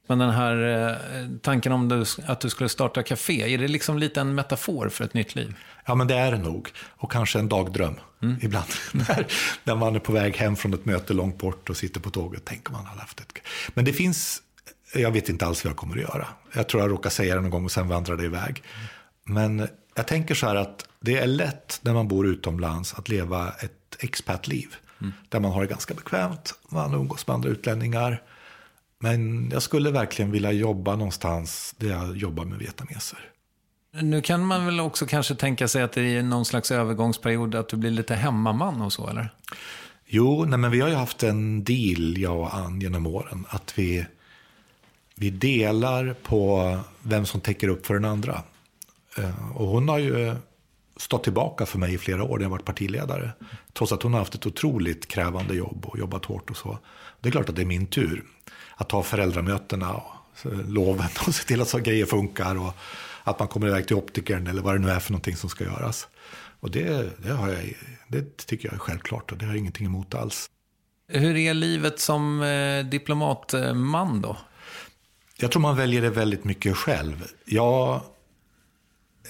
Men den här eh, tanken om du, att du skulle starta café, är det liksom lite en metafor för ett nytt liv? Ja, men det är det nog. Och kanske en dagdröm mm. ibland. *laughs* när, när man är på väg hem från ett möte långt bort och sitter på tåget. Tänker man har haft ett... Men det finns, jag vet inte alls vad jag kommer att göra. Jag tror jag råkar säga det någon gång och sen vandrar det iväg. Men jag tänker så här att det är lätt när man bor utomlands att leva ett expatliv. Mm. Där man har det ganska bekvämt, man umgås med andra utlänningar. Men jag skulle verkligen vilja jobba någonstans där jag jobbar med vietnameser. Nu kan man väl också kanske tänka sig att det är någon slags övergångsperiod att du blir lite hemmaman och så, eller? Jo, nej, men vi har ju haft en deal, jag och Ann, genom åren. Att vi, vi delar på vem som täcker upp för den andra. Eh, och hon har ju stått tillbaka för mig i flera år när jag varit partiledare. Trots att hon har haft ett otroligt krävande jobb och jobbat hårt och så. Det är klart att det är min tur att ta föräldramötena och loven och se till att så grejer funkar. Och att man kommer iväg till optikern eller vad det nu är för någonting som ska göras. Och det, det, har jag, det tycker jag är självklart och det har jag ingenting emot alls. Hur är livet som eh, diplomatman då? Jag tror man väljer det väldigt mycket själv. Jag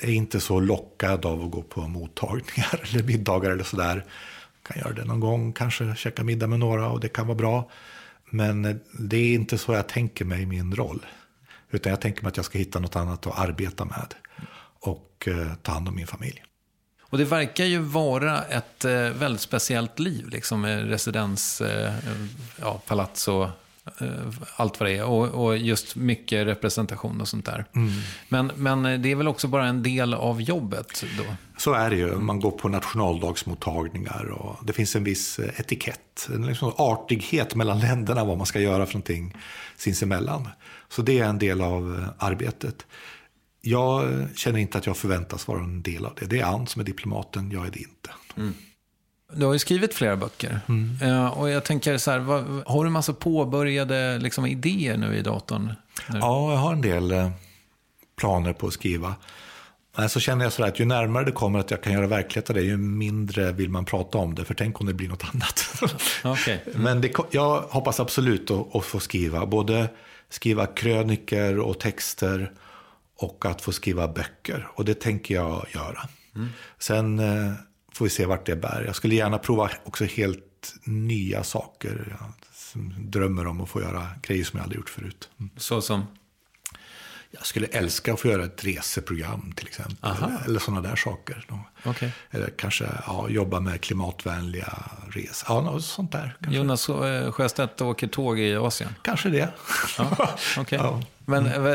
är inte så lockad av att gå på mottagningar *laughs* eller middagar eller sådär. Kan göra det någon gång, kanske käka middag med några och det kan vara bra. Men det är inte så jag tänker mig min roll. Utan jag tänker mig att jag ska hitta något annat att arbeta med. Och eh, ta hand om min familj. Och det verkar ju vara ett eh, väldigt speciellt liv, liksom med residens, eh, eh ja, palazzo, allt vad det är. Och, och, just mycket representation och sånt där. Mm. Men, men det är väl också bara en del av jobbet då? Så är det ju. Man går på nationaldagsmottagningar och det finns en viss eh, etikett. En liksom artighet mellan länderna vad man ska göra för någonting sinsemellan. Så det är en del av eh, arbetet. Jag känner inte att jag förväntas vara en del av det. Det är Ann som är diplomaten, jag är det inte. Mm. Du har ju skrivit flera böcker. Mm. Eh, och jag tänker så här, vad, har du massa påbörjade liksom, idéer nu i datorn? Ja, jag har en del eh, planer på att skriva. Men så känner jag sådär att ju närmare det kommer att jag kan göra verklighet av det, ju mindre vill man prata om det. För tänk om det blir något annat. *laughs* Okay. Mm. Men det, jag hoppas absolut att, att få skriva. Både skriva kröniker och texter och att få skriva böcker. Och det tänker jag göra. Mm. Sen eh, får vi se vart det bär. Jag skulle gärna prova också helt nya saker. Jag drömmer om att få göra grejer som jag aldrig gjort förut. Mm. Så som? Jag skulle älska att få göra ett reseprogram till exempel. Eller, eller sådana där saker. Okay. Eller kanske ja, jobba med klimatvänliga resor. Ja, något sånt där. Kanske. Jonas eh, Sjöstedt åker tåg i Asien? Kanske det. Ja, okay. *laughs* ja. Men mm.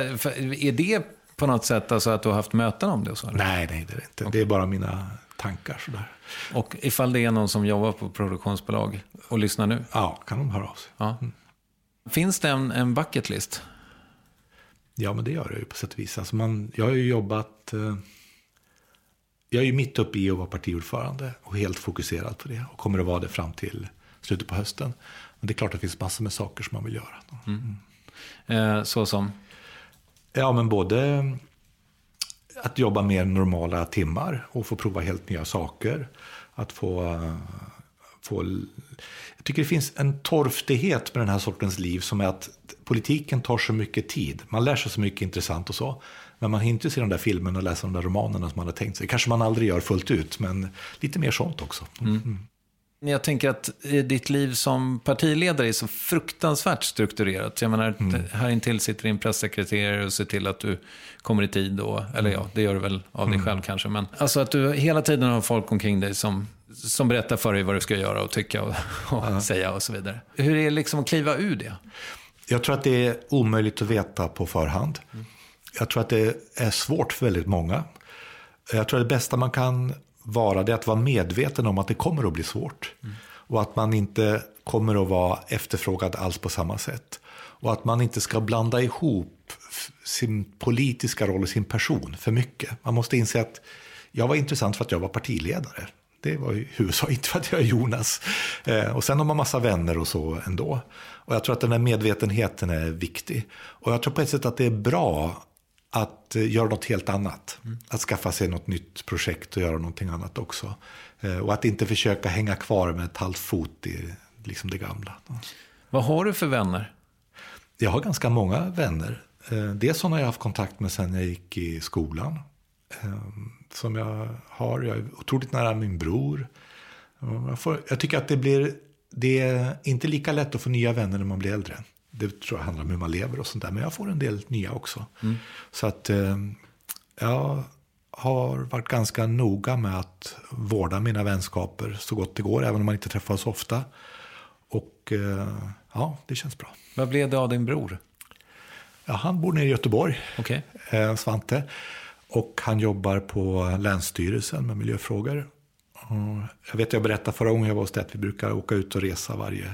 är det på något sätt alltså att du har haft möten om det? Och så, eller? Nej, nej, det är inte. Okay. Det är bara mina tankar. Sådär. Och ifall det är någon som jobbar på produktionsbolag och lyssnar nu? Ja, kan de höra av sig. Ja. Mm. Finns det en, en bucket list? Ja, men det gör det ju på sätt och vis. Alltså man, jag har ju jobbat... Eh, jag är ju mitt uppe i att vara partiordförande och helt fokuserad på det. Och kommer att vara det fram till slutet på hösten. Men det är klart att det finns massor med saker som man vill göra. Mm. Eh, så som? Ja, men både att jobba mer normala timmar och få prova helt nya saker. Att få, få... Jag tycker det finns en torftighet med den här sortens liv som är att politiken tar så mycket tid. Man lär sig så mycket intressant och så. Men man hinner inte se de där filmerna och läsa de där romanerna som man har tänkt sig. Kanske man aldrig gör fullt ut, men lite mer sånt också. Mm. Mm. Jag tänker att ditt liv som partiledare är så fruktansvärt strukturerat. Jag menar, mm. här intill sitter din pressekreterare och ser till att du kommer i tid. Och, eller ja, det gör du väl av dig mm. själv kanske. Men alltså att du hela tiden har folk omkring dig som, som berättar för dig vad du ska göra och tycka och, *laughs* och ja. säga och så vidare. Hur är det liksom att kliva ur det? Jag tror att det är omöjligt att veta på förhand. Mm. Jag tror att det är svårt för väldigt många. Jag tror att det bästa man kan vara det att vara medveten om att det kommer att bli svårt. Mm. Och att man inte kommer att vara efterfrågad alls på samma sätt. Och att man inte ska blanda ihop sin politiska roll och sin person för mycket. Man måste inse att jag var intressant för att jag var partiledare. Det var i huvudsak inte för att jag är Jonas. Eh, och sen har man massa vänner och så ändå. Och jag tror att den här medvetenheten är viktig. Och jag tror på ett sätt att det är bra att eh, göra något helt annat. Att skaffa sig något nytt projekt och göra någonting annat också. Eh, och att inte försöka hänga kvar med ett halvt fot i liksom det gamla. Vad har du för vänner? Jag har ganska många vänner. Eh, dels sådana jag har haft kontakt med sen jag gick i skolan. Som jag har. Jag är otroligt nära min bror. Jag, får, jag tycker att det blir... Det är inte lika lätt att få nya vänner när man blir äldre. Det tror jag handlar om hur man lever och sånt där. Men jag får en del nya också. Mm. Så att eh, jag har varit ganska noga med att vårda mina vänskaper så gott det går. Även om man inte träffas ofta. Och eh, ja, det känns bra. Vad blev det av din bror? Ja, han bor nere i Göteborg, okay. eh, Svante. Och han jobbar på Länsstyrelsen med miljöfrågor. Och jag vet, jag berättade förra gången jag var hos dig att vi brukar åka ut och resa varje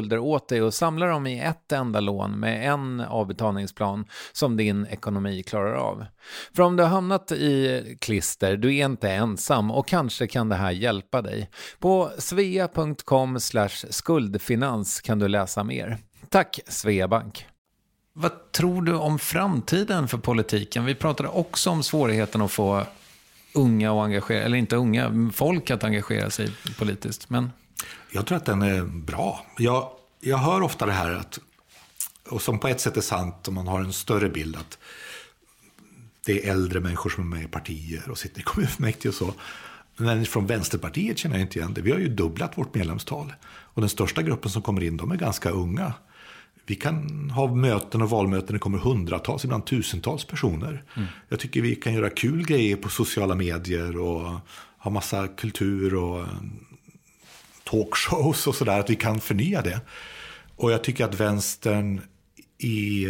skulder åt dig och samla dem i ett enda lån med en avbetalningsplan som din ekonomi klarar av. För om du har hamnat i klister, du är inte ensam och kanske kan det här hjälpa dig. På svea.com skuldfinans kan du läsa mer. Tack Sveabank! Vad tror du om framtiden för politiken? Vi pratade också om svårigheten att få unga och engagera, eller inte unga, folk att engagera sig politiskt. Men jag tror att den är bra. Jag, jag hör ofta det här, att, och som på ett sätt är sant om man har en större bild, att det är äldre människor som är med i partier och sitter i *laughs* kommunfullmäktige och så. Men från Vänsterpartiet känner jag inte igen det. Vi har ju dubblat vårt medlemstal. Och den största gruppen som kommer in, de är ganska unga. Vi kan ha möten och valmöten, det kommer hundratals, ibland tusentals personer. Mm. Jag tycker vi kan göra kul grejer på sociala medier och ha massa kultur och talkshows och sådär, att vi kan förnya det. Och jag tycker att vänstern i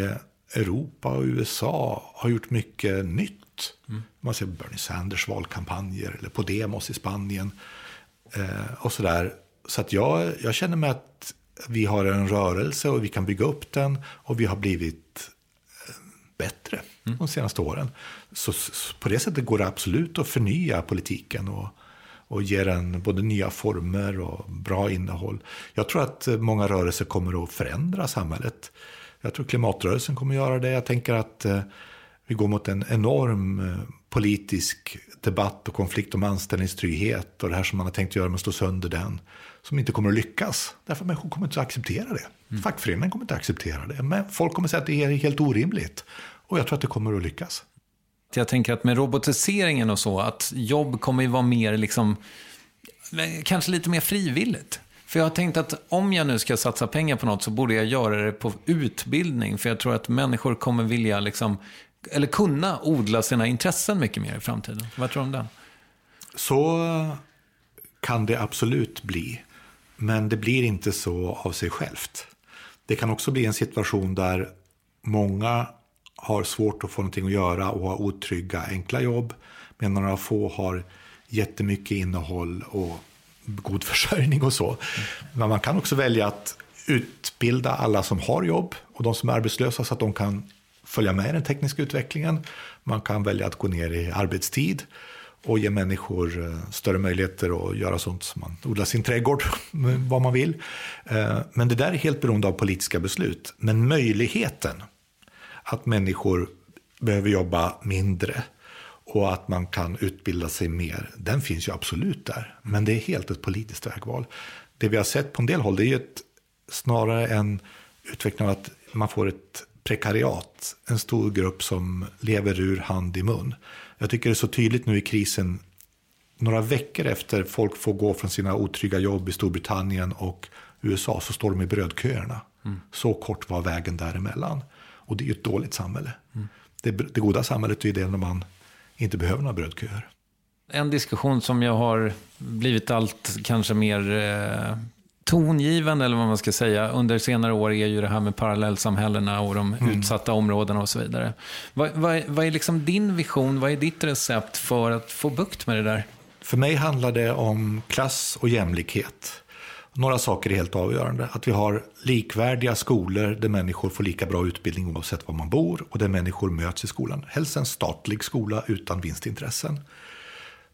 Europa och USA har gjort mycket nytt. Mm. Man ser Bernie Sanders valkampanjer eller Podemos i Spanien eh, och sådär. Så att jag, jag känner mig att vi har en rörelse och vi kan bygga upp den och vi har blivit eh, bättre mm. de senaste åren. Så, så, på det sättet går det absolut att förnya politiken och, och ger den både nya former och bra innehåll. Jag tror att många rörelser kommer att förändra samhället. Jag tror klimatrörelsen kommer att göra det. Jag tänker att eh, vi går mot en enorm eh, politisk debatt och konflikt om anställningstrygghet och det här som man har tänkt göra med att slå sönder den, som inte kommer att lyckas. Därför att människor kommer inte att acceptera det. Mm. Fackföreningen kommer inte att acceptera det. Men folk kommer att säga att det är helt orimligt. Och jag tror att det kommer att lyckas. Jag tänker att med robotiseringen och så, att jobb kommer ju vara mer liksom, kanske lite mer frivilligt. För jag har tänkt att om jag nu ska satsa pengar på något så borde jag göra det på utbildning. För jag tror att människor kommer vilja liksom, eller kunna odla sina intressen mycket mer i framtiden. Vad tror du om det? Så kan det absolut bli. Men det blir inte så av sig självt. Det kan också bli en situation där många har svårt att få någonting att göra och har otrygga enkla jobb. Medan några få har jättemycket innehåll och god *laughs* försörjning och så. Men man kan också välja att utbilda alla som har jobb och de som är arbetslösa så att de kan följa med i den tekniska utvecklingen. Man kan välja att gå ner i arbetstid och ge människor eh, större möjligheter att göra sånt som man odlar sin trädgård, *laughs* vad man vill. Eh, men det där är helt beroende av politiska beslut. Men möjligheten att människor behöver jobba mindre och att man kan utbilda sig mer, den finns ju absolut där. Men det är helt ett politiskt vägval. Det vi har sett på en del håll, det är ju ett, snarare en utveckling av att man får ett prekariat, en stor grupp som lever ur hand i mun. Jag tycker det är så tydligt nu i krisen, några veckor efter folk får gå från sina otrygga jobb i Storbritannien och USA så står de i brödköerna. Mm. Så kort var vägen däremellan. Och det är ju ett dåligt samhälle. Mm. Det, det, goda samhället är det när man inte behöver några brödköer. En diskussion som jag har blivit allt kanske mer eh, tongivande, eller vad man ska säga, under senare år är ju det här med parallellsamhällena och de mm. utsatta områdena och så vidare. Vad, vad, vad, är liksom din vision, vad är ditt recept för att få bukt med det där? För mig handlar det om klass och jämlikhet några saker är helt avgörande. Att vi har likvärdiga skolor där människor får lika bra utbildning oavsett var man bor och där människor möts i skolan. Helst en statlig skola utan vinstintressen.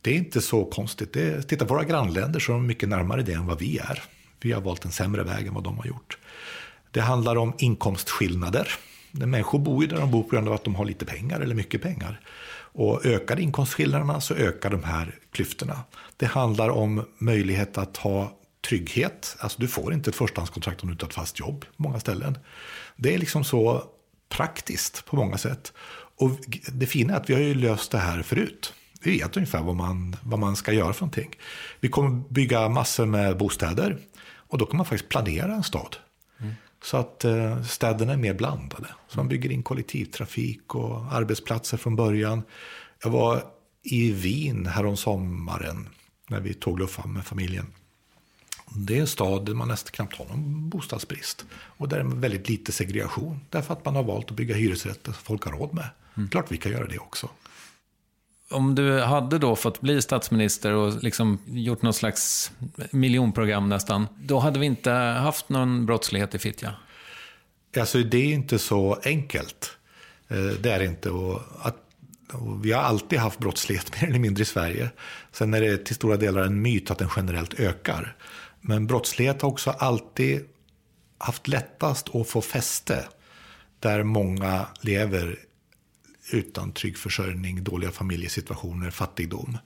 Det är inte så konstigt. Det är, titta på våra grannländer så är de mycket närmare det än vad vi är. Vi har valt en sämre väg än vad de har gjort. Det handlar om inkomstskillnader. Människor bor ju där de bor på grund av att de har lite pengar eller mycket pengar. Och ökar inkomstskillnaderna så ökar de här klyftorna. Det handlar om möjlighet att ha trygghet. Alltså du får inte ett förstahandskontrakt om du inte har ett fast jobb på många ställen. Det är liksom så praktiskt på många sätt. Och det fina är att vi har ju löst det här förut. Vi vet ungefär vad man, vad man ska göra för någonting. Vi kommer bygga massor med bostäder. Och då kan man faktiskt planera en stad. Mm. Så att eh, städerna är mer blandade. Så man bygger in kollektivtrafik och arbetsplatser från början. Jag var i Wien härom sommaren när vi tog luffan med familjen. Det är en stad där man nästan knappt har någon bostadsbrist. Och där är väldigt lite segregation. Därför att man har valt att bygga hyresrätter som folk har råd med. Mm. Klart vi kan göra det också. Om du hade då fått bli statsminister och liksom gjort något slags miljonprogram nästan, då hade vi inte haft någon brottslighet i Fittja? Alltså det är inte så enkelt. Eh, det är inte. Och att, vi har alltid haft brottslighet *laughs* mer eller mindre i Sverige. Sen är det till stora delar en myt att den generellt ökar. Men brottslighet har också alltid haft lättast att få fäste där många lever utan trygg försörjning, dåliga familjesituationer, fattigdom.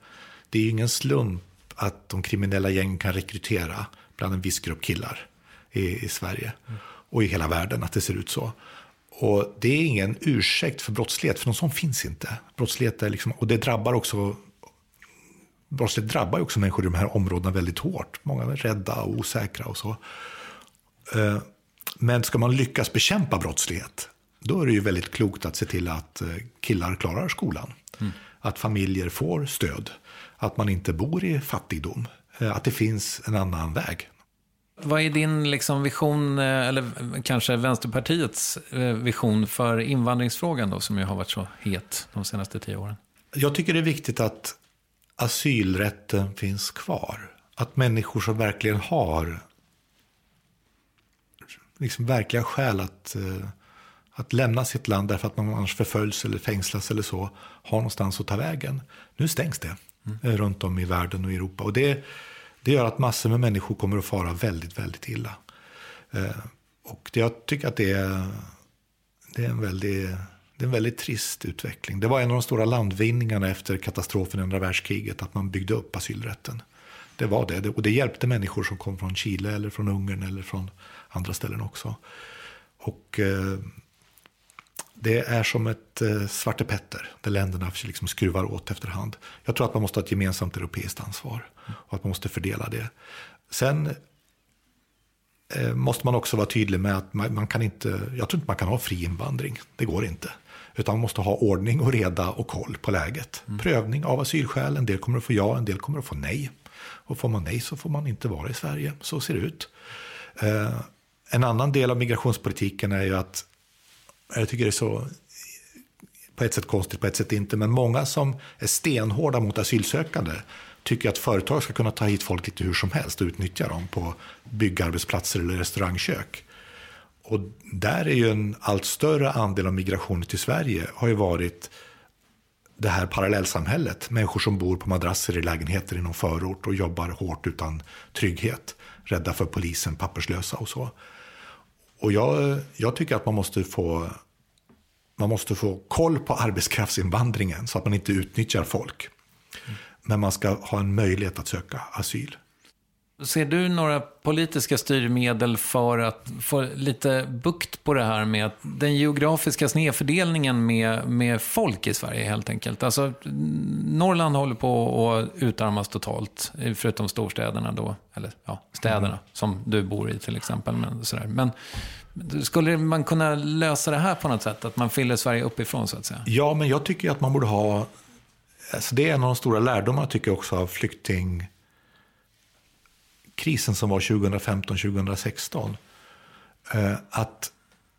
Det är ju ingen slump att de kriminella gängen kan rekrytera bland en viss grupp killar i, i Sverige och i hela världen att det ser ut så. Och det är ingen ursäkt för brottslighet, för någon sån finns inte. Brottslighet är liksom, och det drabbar också brottslighet drabbar ju också människor i de här områdena väldigt hårt. Många är rädda och osäkra och så. Eh, men ska man lyckas bekämpa brottslighet, då är det ju väldigt klokt att se till att eh, killar klarar skolan. Mm. Att familjer får stöd. Att man inte bor i fattigdom. Eh, att det finns en annan väg. Vad är din liksom vision, eller kanske Vänsterpartiets vision för invandringsfrågan då, som ju har varit så het de senaste tio åren? Jag tycker det är viktigt att asylrätten finns kvar. Att människor som verkligen har liksom verkliga skäl att, eh, att lämna sitt land därför att man annars förföljs eller fängslas eller så, har någonstans att ta vägen. Nu stängs det mm. runt om i världen och i Europa. Och det, det gör att massor med människor kommer att fara väldigt, väldigt illa. Eh, och jag tycker att det är, det är en väldigt det är en väldigt trist utveckling. Det var en av de stora landvinningarna efter katastrofen i andra världskriget, att man byggde upp asylrätten. Det var det, och det hjälpte människor som kom från Chile eller från Ungern eller från andra ställen också. Och eh, det är som ett eh, Svarte Petter, där länderna liksom skruvar åt efterhand. Jag tror att man måste ha ett gemensamt europeiskt ansvar och att man måste fördela det. Sen eh, måste man också vara tydlig med att man, man, kan inte, jag tror inte man kan ha fri invandring. Det går inte. Utan man måste ha ordning och reda och koll på läget. Mm. Prövning av asylskäl, en del kommer att få ja, en del kommer att få nej. Och får man nej så får man inte vara i Sverige. Så ser det ut. Eh, en annan del av migrationspolitiken är ju att, jag tycker det är så på ett sätt konstigt, på ett sätt inte, men många som är stenhårda mot asylsökande tycker att företag ska kunna ta hit folk lite hur som helst och utnyttja dem på byggarbetsplatser eller restaurangkök. Och där är ju en allt större andel av migrationen till Sverige har ju varit det här parallellsamhället. Människor som bor på madrasser i lägenheter i någon förort och jobbar hårt utan trygghet. Rädda för polisen, papperslösa och så. Och jag, jag tycker att man måste få man måste få koll på arbetskraftsinvandringen så att man inte utnyttjar folk. Men man ska ha en möjlighet att söka asyl. Ser du några politiska styrmedel för att få lite bukt på det här med den geografiska snedfördelningen med, med folk i Sverige helt enkelt? Alltså, Norrland håller på att utarmas totalt, förutom storstäderna då, eller ja, städerna mm. som du bor i till exempel. Men, sådär. men skulle man kunna lösa det här på något sätt? Att man fyller Sverige uppifrån så att säga? Ja, men jag tycker att man borde ha, alltså det är en av de stora lärdomarna tycker jag också av flykting krisen som var 2015-2016. Eh, att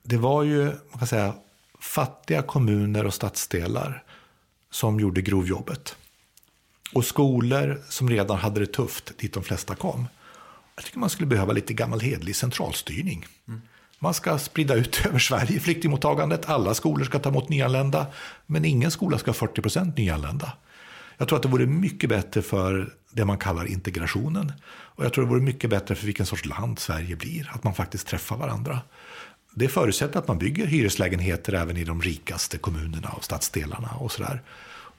det var ju, man kan säga, fattiga kommuner och stadsdelar som gjorde grovjobbet. Och skolor som redan hade det tufft, dit de flesta kom. Jag tycker man skulle behöva lite gammal hedlig centralstyrning. Mm. Man ska sprida ut *laughs* över Sverige flyktingmottagandet. Alla skolor ska ta emot nyanlända. Men ingen skola ska ha 40 procent nyanlända. Jag tror att det vore mycket bättre för det man kallar integrationen. Och jag tror det vore mycket bättre för vilken sorts land Sverige blir. Att man faktiskt träffar varandra. Det förutsätter att man bygger hyreslägenheter även i de rikaste kommunerna och stadsdelarna och sådär.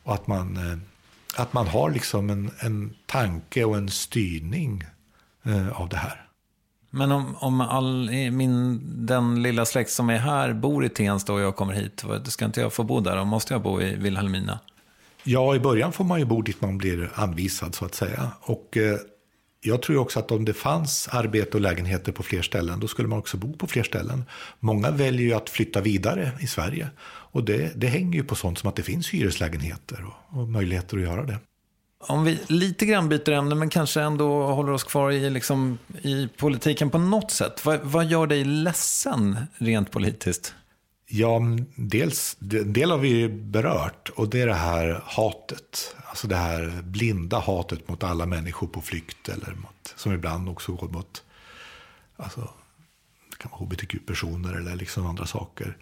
Och att man, eh, att man har liksom en, en tanke och en styrning eh, av det här. Men om, om all, min, den lilla släkt som är här bor i Tensta och jag kommer hit, ska inte jag få bo där? Då måste jag bo i Vilhelmina? Ja, i början får man ju bo dit man blir anvisad så att säga. Och eh, jag tror också att om det fanns arbete och lägenheter på fler ställen, då skulle man också bo på fler ställen. Många väljer ju att flytta vidare i Sverige. Och det, det hänger ju på sånt som att det finns hyreslägenheter och, och möjligheter att göra det. Om vi lite grann byter ämne, men kanske ändå håller oss kvar i, liksom, i politiken på något sätt. Vad, vad gör dig ledsen rent politiskt? Ja, dels, en del har vi ju berört och det är det här hatet. Alltså det här blinda hatet mot alla människor på flykt eller mot, som ibland också går mot alltså, det kan vara hbtq-personer eller liksom andra saker.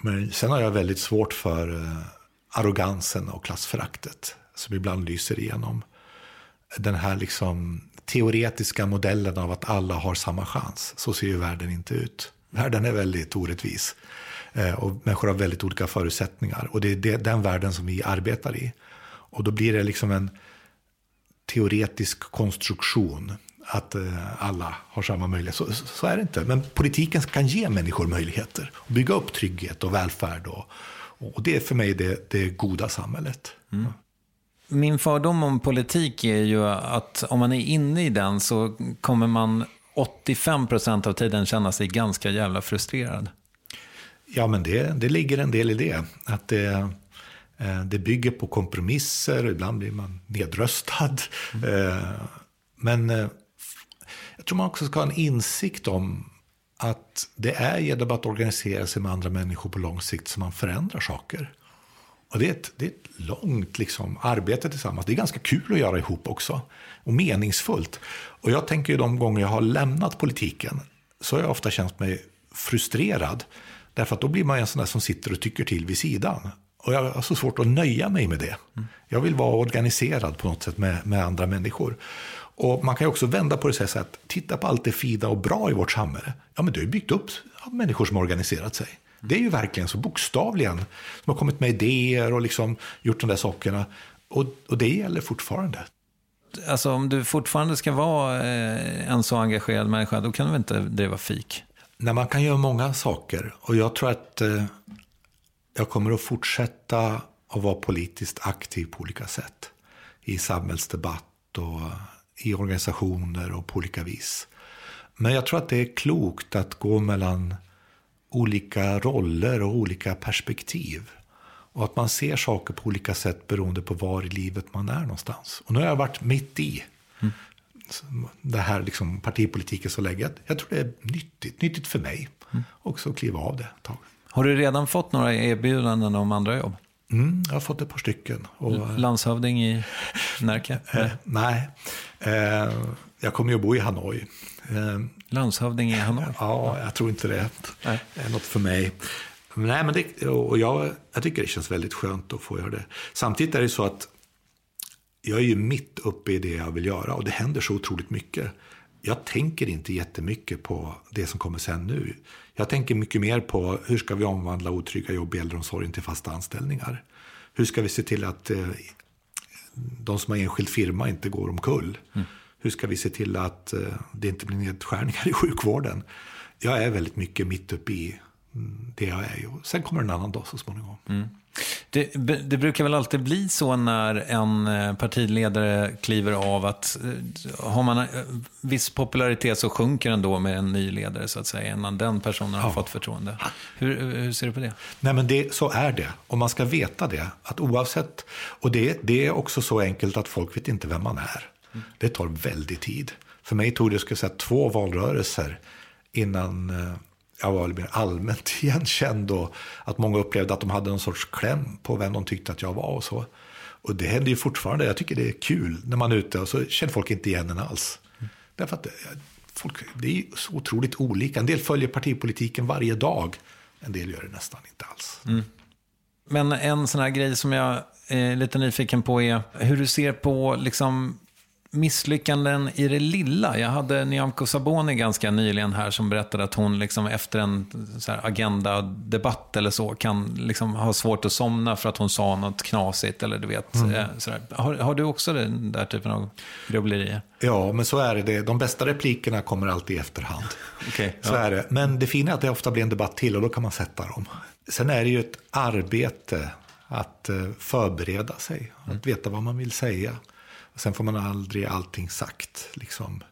Men sen har jag väldigt svårt för eh, arrogansen och klassföraktet som ibland lyser igenom. Den här liksom teoretiska modellen av att alla har samma chans. Så ser ju världen inte ut. Världen är väldigt orättvis. Eh, och människor har väldigt olika förutsättningar. Och det är den världen som vi arbetar i. Och då blir det liksom en teoretisk konstruktion. Att eh, alla har samma möjlighet. Så, så är det inte. Men politiken kan ge människor möjligheter. Och bygga upp trygghet och välfärd. Och, och det är för mig det, det goda samhället. Mm. Min fördom om politik är ju att om man är inne i den så kommer man 85 procent av tiden känna sig ganska jävla frustrerad. Ja, men det, det ligger en del i det. Att det, eh, det bygger på kompromisser, ibland blir man nedröstad. Mm. Men eh, jag tror man också ska ha en insikt om att det är genom att organisera sig med andra människor på lång sikt som man förändrar saker. Och det är ett, det är ett långt liksom, arbete tillsammans. Det är ganska kul att göra ihop också. Och meningsfullt. Och jag tänker ju de gånger jag har lämnat politiken så har jag ofta känt mig frustrerad. Därför att då blir man en sån där som sitter och tycker till vid sidan. Och jag har så svårt att nöja mig med det. Jag vill vara organiserad på något sätt med, med andra människor. Och man kan ju också vända på det och säga att titta på allt det fina och bra i vårt samhälle. Ja, men det har ju byggt upp av människor som har organiserat sig. Det är ju verkligen så bokstavligen. Som har kommit med idéer och liksom gjort de där sakerna. Och, och det gäller fortfarande. Alltså om du fortfarande ska vara eh, en så engagerad människa, då kan du väl inte driva fik? När man kan göra många saker. Och jag tror att eh, jag kommer att fortsätta att vara politiskt aktiv på olika sätt. I samhällsdebatt och i organisationer och på olika vis. Men jag tror att det är klokt att gå mellan olika roller och olika perspektiv. Och att man ser saker på olika sätt beroende på var i livet man är någonstans. Och nu har jag varit mitt i. Mm det här liksom partipolitiken så länge. Jag tror det är nyttigt, nyttigt för mig mm. också att kliva av det ett tag. Har du redan fått några erbjudanden om andra jobb? Mm, jag har fått ett par stycken. Och, Landshövding i Närke? *laughs* Eh, nej, eh, jag kommer ju att bo i Hanoi. Eh, Landshövding i Hanoi? Ja, jag tror inte det nej. är något för mig. Nej, men det, och jag, jag tycker det känns väldigt skönt att få göra det. Samtidigt är det så att jag är ju mitt uppe i det jag vill göra och det händer så otroligt mycket. Jag tänker inte jättemycket på det som kommer sen nu. Jag tänker mycket mer på hur ska vi omvandla otrygga jobb i äldreomsorgen till fasta anställningar. Hur ska vi se till att eh, de som har enskild firma inte går omkull? Mm. Hur ska vi se till att eh, det inte blir nedskärningar *laughs* i sjukvården? Jag är väldigt mycket mitt uppe i mm, det jag är. Sen kommer en annan dag så småningom. Mm. Det, det, brukar väl alltid bli så när en eh, partiledare kliver av att eh, har man eh, viss popularitet så sjunker den då med en ny ledare så att säga innan den personen har ja. fått förtroende. Hur, hur, ser du på det? Nej men det, så är det och man ska veta det. Att oavsett, och det, det är också så enkelt att folk vet inte vem man är. Mm. Det tar väldigt tid. För mig tog det ska säga, två valrörelser innan jag var mer allmänt *laughs* igenkänd och att många upplevde att de hade någon sorts kläm på vem de tyckte att jag var och så. Och det händer ju fortfarande. Jag tycker det är kul när man är ute och så känner folk inte igen en alls. Därför att eh, folk, det är så otroligt olika. En del följer partipolitiken varje dag. En del gör det nästan inte alls. Mm. Men en sån här grej som jag är lite nyfiken på är hur du ser på liksom misslyckanden i det lilla. Jag hade Nyamko Saboni ganska nyligen här som berättade att hon liksom efter en agenda-debatt eller så kan liksom ha svårt att somna för att hon sa något knasigt. Eller du vet, mm. Eh, har, har, du också den där typen av grubblerier? Ja, men så är det. De bästa replikerna kommer alltid i efterhand. *laughs* okay, så ja. är det. Men det fina är att det ofta blir en debatt till och då kan man sätta dem. Sen är det ju ett arbete att eh, förbereda sig, att mm. veta vad man vill säga. Sen får man aldrig allting sagt. Liksom.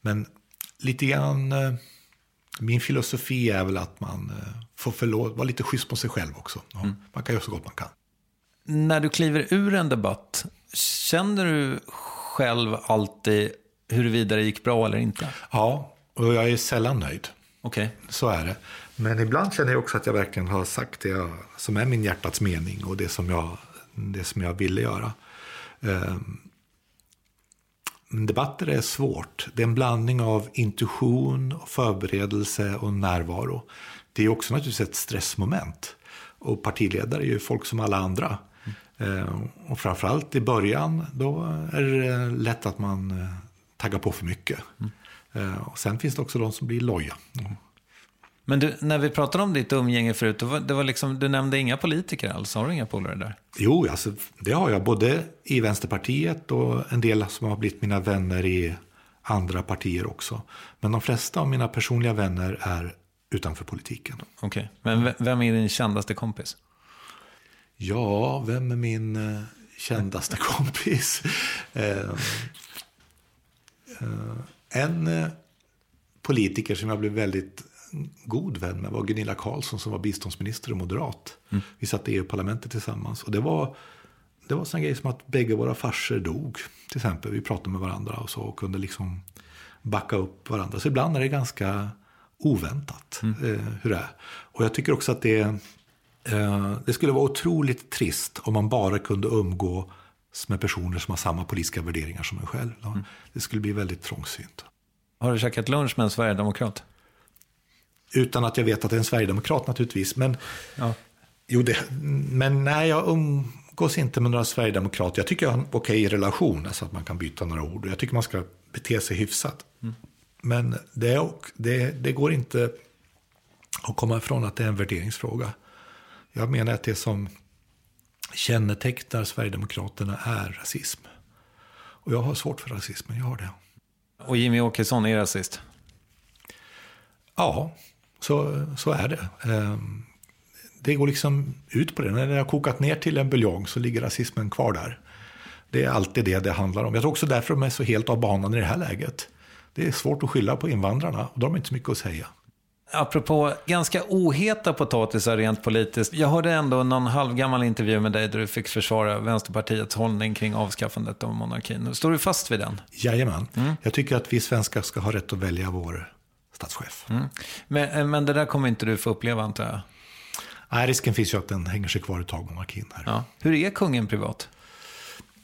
Men lite grann, eh, min filosofi är väl att man eh, får vara lite schysst mot sig själv också. Ja, mm. Man kan göra så gott man kan. När du kliver ur en debatt, känner du själv alltid huruvida det gick bra eller inte? Ja, och jag är sällan nöjd. Okay. Så är det. Men ibland känner jag också att jag verkligen har sagt det jag, som är min hjärtats mening och det som jag, det som jag ville göra. Um, debatter är svårt. Det är en blandning av intuition, förberedelse och närvaro. Det är också naturligtvis ett stressmoment. Och partiledare är ju folk som alla andra. Mm. Och framförallt i början, då är det lätt att man eh, taggar på för mycket. Mm. Och sen finns det också de som blir loja. Men du, när vi pratade om ditt umgänge förut, var, det var liksom, du nämnde inga politiker alls. Har du inga polare där? Jo, alltså, det har jag. Både i Vänsterpartiet och en del som har blivit mina vänner i andra partier också. Men de flesta av mina personliga vänner är utanför politiken. Okej, okay. men vem är din kändaste kompis? Ja, vem är min uh, kändaste *laughs* kompis? Uh, uh, en politiker som jag blev väldigt god vän med var Gunilla Carlsson som var biståndsminister och moderat. Mm. Vi satt i EU-parlamentet tillsammans. Och det var, det var sån grej som att bägge våra farser dog. Till exempel. Vi pratade med varandra och så och kunde liksom backa upp varandra. Så ibland är det ganska oväntat mm. eh, hur det är. Och jag tycker också att det, eh, det skulle vara otroligt trist om man bara kunde umgå med personer som har samma politiska värderingar som en själv. Mm. Det skulle bli väldigt trångsynt. Har du käkat lunch med en sverigedemokrat? Utan att jag vet att det är en sverigedemokrat naturligtvis. Men, ja. jo, det, men nej, jag umgås inte med några sverigedemokrater. Jag tycker jag har en okej relation, alltså att man kan byta några ord. Jag tycker man ska bete sig hyfsat. Mm. Men det, det, det går inte att komma ifrån att det är en värderingsfråga. Jag menar att det som kännetecknar Sverigedemokraterna är rasism. Och jag har svårt för rasismen, jag har det. Och Jimmy Åkesson är rasist? Ja, så, så är det. Ehm, det går liksom ut på det. När det har kokat ner till en buljong så ligger rasismen kvar där. Det är alltid det det handlar om. Jag tror också därför de är så helt av banan i det här läget. Det är svårt att skylla på invandrarna och de har inte så mycket att säga. Apropå ganska oheta potatisar rent politiskt. Jag hörde ändå någon halvgammal intervju med dig där du fick försvara Vänsterpartiets hållning kring avskaffandet av monarkin. Står du fast vid den? Jajamän. Mm. Jag tycker att vi svenskar ska ha rätt att välja vår statschef. Mm. Men, eh, men det där kommer inte du få uppleva antar jag? Nej, risken finns ju att den hänger sig kvar ett tag, monarkin. Här. Ja. Hur är kungen privat?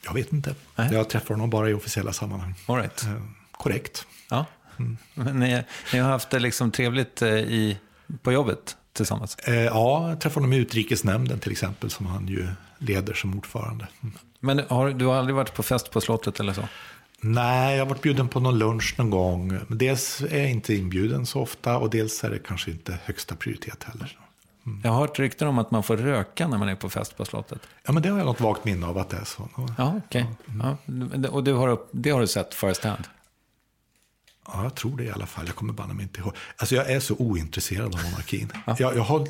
Jag vet inte. Nej. Jag träffar honom bara i officiella sammanhang. All right. eh, korrekt. Ja. Mm. Men ni, ni, har haft det liksom trevligt eh, i, på jobbet tillsammans? Eh, ja, jag träffade honom i utrikesnämnden till exempel, som han ju leder som ordförande. Mm. Men har, du har aldrig varit på fest på slottet eller så? Nej, jag har varit bjuden på någon lunch någon gång. Dels är jag inte inbjuden så ofta och dels är det kanske inte högsta prioritet heller. Mm. Jag har hört rykten om att man får röka när man är på fest på slottet. Ja, men det har jag något vagt minne av att det är så. Ja, okej. Okay. Ja, och du har, det har du sett first hand? Ja, jag tror det i alla fall. Jag kommer banne mig inte ihåg. Alltså jag är så ointresserad av monarkin. ja. jag, jag, håll,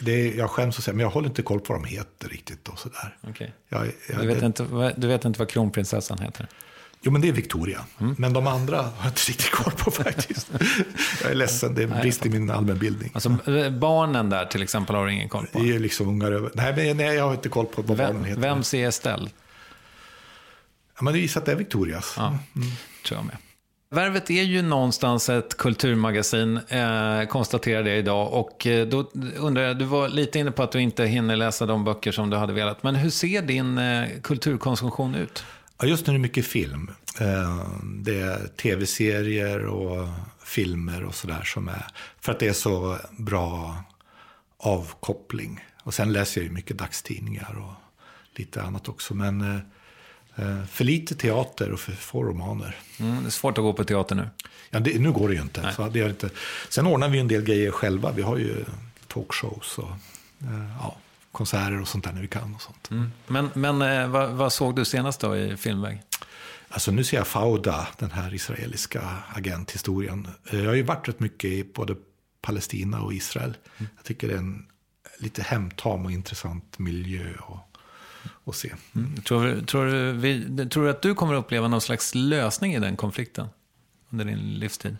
det jag skäms att säga, men jag håller inte koll på vad de heter riktigt och sådär. Okay. Jag, jag, du, vet det, inte, du vet inte vad kronprinsessan heter? Jo, men det är Victoria. Mm. Men de andra har jag inte riktigt koll på *laughs* faktiskt. jag är ledsen, det är en brist i min allmänbildning. Alltså barnen där till exempel har du ingen koll på? Det är liksom ungar över. Nej, men, nej jag har inte koll på vad vem, barnen heter. Vems är Estelle? Ja, men det visar att det är Victorias. Ja, mm. tror jag med. Värvet är ju någonstans ett kulturmagasin, eh, konstaterar det idag. Och eh, då undrar jag, du var lite inne på att du inte hinner läsa de böcker som du hade velat. Men hur ser din eh, kulturkonsumtion ut? Ja, just nu är det mycket film. Eh, det är tv-serier och filmer och sådär som är, för att det är så bra avkoppling. Och sen läser jag ju mycket dagstidningar och lite annat också. Men eh, eh, för lite teater och för få romaner. Mm, det är svårt att gå på teater nu. Ja, det, nu går det ju inte, så det är inte. Sen ordnar vi en del grejer själva. Vi har ju talkshows och ja, konserter och sånt där när vi kan. och sånt. Mm. Men, men vad, vad, såg du senast då i filmväg? Alltså nu ser jag Fauda, den här israeliska agenthistorien. Jag har ju varit rätt mycket i både Palestina och Israel. Mm. Jag tycker det är en lite hemtam och intressant miljö att, att se. Mm. Tror, tror, du, vi, tror du att du kommer att uppleva någon slags lösning i den konflikten under din livstid?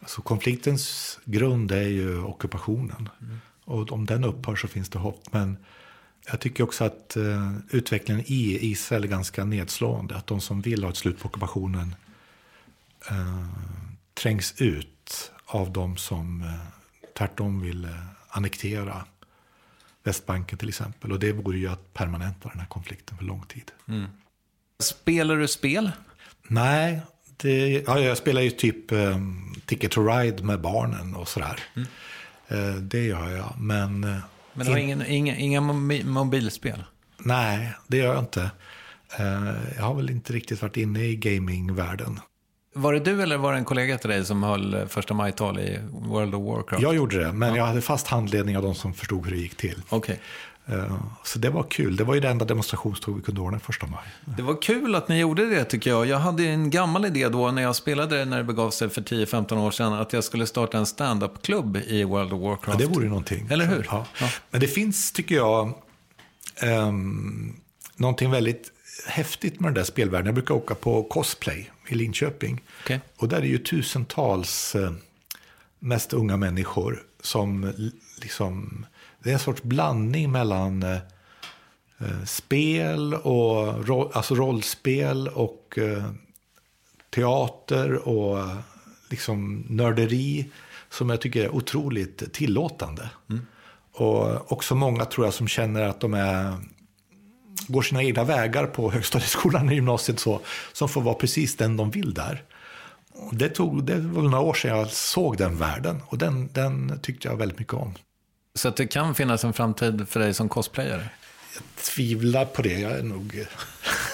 Alltså konfliktens grund är ju ockupationen. Mm. Och om den upphör så finns det hopp. Men jag tycker också att uh, utvecklingen i Israel är ganska nedslående. Att de som vill ha ett slut på ockupationen uh, trängs ut av de som uh, tvärtom vill uh, annektera Västbanken till exempel. Och det vore ju att permanenta den här konflikten för lång tid. Mm. Spelar du spel? Nej, det, ja, jag spelar ju typ um, Ticket to Ride med barnen och sådär. Mm. Uh, det gör jag, men... Uh, men du har in, inga, inga mobilspel? Nej, det gör jag inte. Uh, jag har väl inte riktigt varit inne i gamingvärlden. Var det du eller var det en kollega till dig som höll eh, första maj-tal i World of Warcraft? Jag gjorde det, men ja. jag hade fast handledning av de som förstod hur det gick till. Okay. Eh, så det var kul. Det var ju det enda demonstrationståg vi kunde ordna första maj. Det var kul att ni gjorde det tycker jag. Jag hade en gammal idé då när jag spelade när det begav sig för 10-15 år sedan. Att jag skulle starta en stand-up-klubb i World of Warcraft. Ja, det vore ju någonting. Eller hur? Ja. ja. Men det finns, tycker jag, um, någonting väldigt häftigt med den där spelvärlden. Jag brukar åka på cosplay i Linköping. Okay. Och där är ju tusentals eh, mest unga människor som liksom, det är en sorts blandning mellan eh, eh spel och ro, alltså rollspel och eh, teater och liksom nörderi som jag tycker är otroligt tillåtande. Mm. Och också många tror jag som känner att de är går sina egna vägar på högstadieskolan och gymnasiet så, som får vara precis den de vill där. Det, tog, det var några år sedan jag såg den världen och den, den tyckte jag väldigt mycket om. Så att det kan finnas en framtid för dig som cosplayare? Jag tvivlar på det. Jag är nog...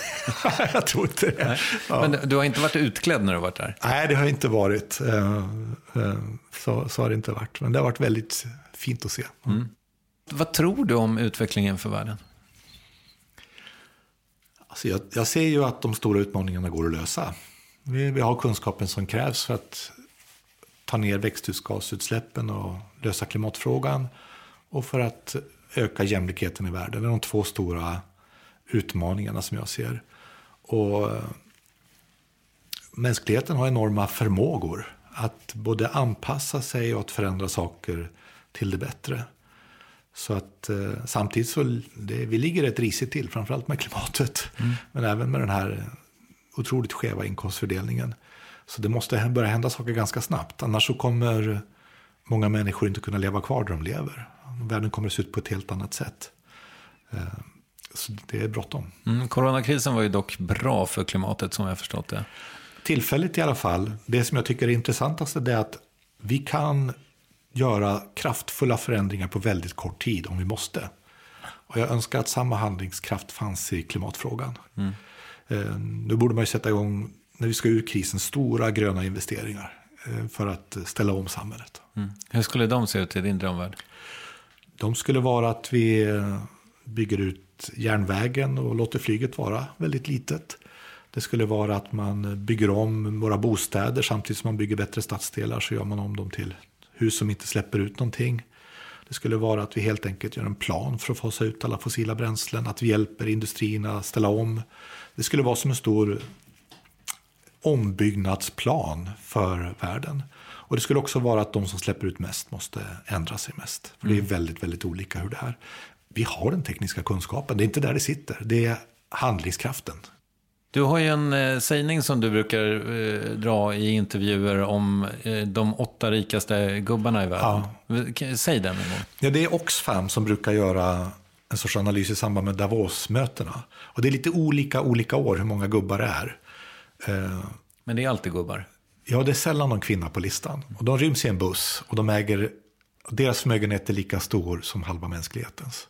*laughs* jag tror inte det. Ja. Men du har inte varit utklädd när du varit där? Nej, det har inte varit. Eh, eh, så, så har det inte varit. Men det har varit väldigt fint att se. Mm. Vad tror du om utvecklingen för världen? Alltså jag, jag, ser ju att de stora utmaningarna går att lösa. Vi, vi, har kunskapen som krävs för att ta ner växthusgasutsläppen och lösa klimatfrågan. Och för att öka jämlikheten i världen. Det är de två stora utmaningarna som jag ser. Och mänskligheten har enorma förmågor att både anpassa sig och att förändra saker till det bättre. Så att eh, samtidigt så det, vi ligger rätt risigt till, framförallt med klimatet. Mm. Men även med den här otroligt skeva inkomstfördelningen. Så det måste börja hända saker ganska snabbt. Annars så kommer många människor inte kunna leva kvar där de lever. Världen kommer att se ut på ett helt annat sätt. Eh, så det är bråttom. Mm, coronakrisen var ju dock bra för klimatet som jag förstått det. Tillfälligt i alla fall. Det som jag tycker är intressantast är att vi kan göra kraftfulla förändringar på väldigt kort tid om vi måste. Och jag önskar att samma handlingskraft fanns i klimatfrågan. Mm. Eh, nu borde man ju sätta igång, när vi ska ur krisen, stora gröna investeringar eh, för att ställa om samhället. Mm. Hur skulle de se ut i din drömvärld? De skulle vara att vi eh, bygger ut järnvägen och låter flyget vara väldigt litet. Det skulle vara att man eh, bygger om våra bostäder samtidigt som man bygger bättre stadsdelar så gör man om dem till hus som inte släpper ut någonting. Det skulle vara att vi helt enkelt gör en plan för att fasa ut alla fossila bränslen, att vi hjälper industrierna att ställa om. Det skulle vara som en stor ombyggnadsplan för världen. Och det skulle också vara att de som släpper ut mest måste ändra sig mest. För det är mm. väldigt, väldigt olika hur det är. Vi har den tekniska kunskapen, det är inte där det sitter. Det är handlingskraften. Du har ju en eh, sägning som du brukar eh, dra i intervjuer om eh, de åtta rikaste gubbarna i världen. Ja. Säg den en gång. Ja, det är Oxfam som brukar göra en sorts analys i samband med Davos-mötena. Och det är lite olika olika år hur många gubbar det är. Eh, Men det är alltid gubbar. Ja, det är sällan någon kvinna på listan. Och de ryms i en buss och de äger, deras förmögenhet är lika stor som halva mänsklighetens.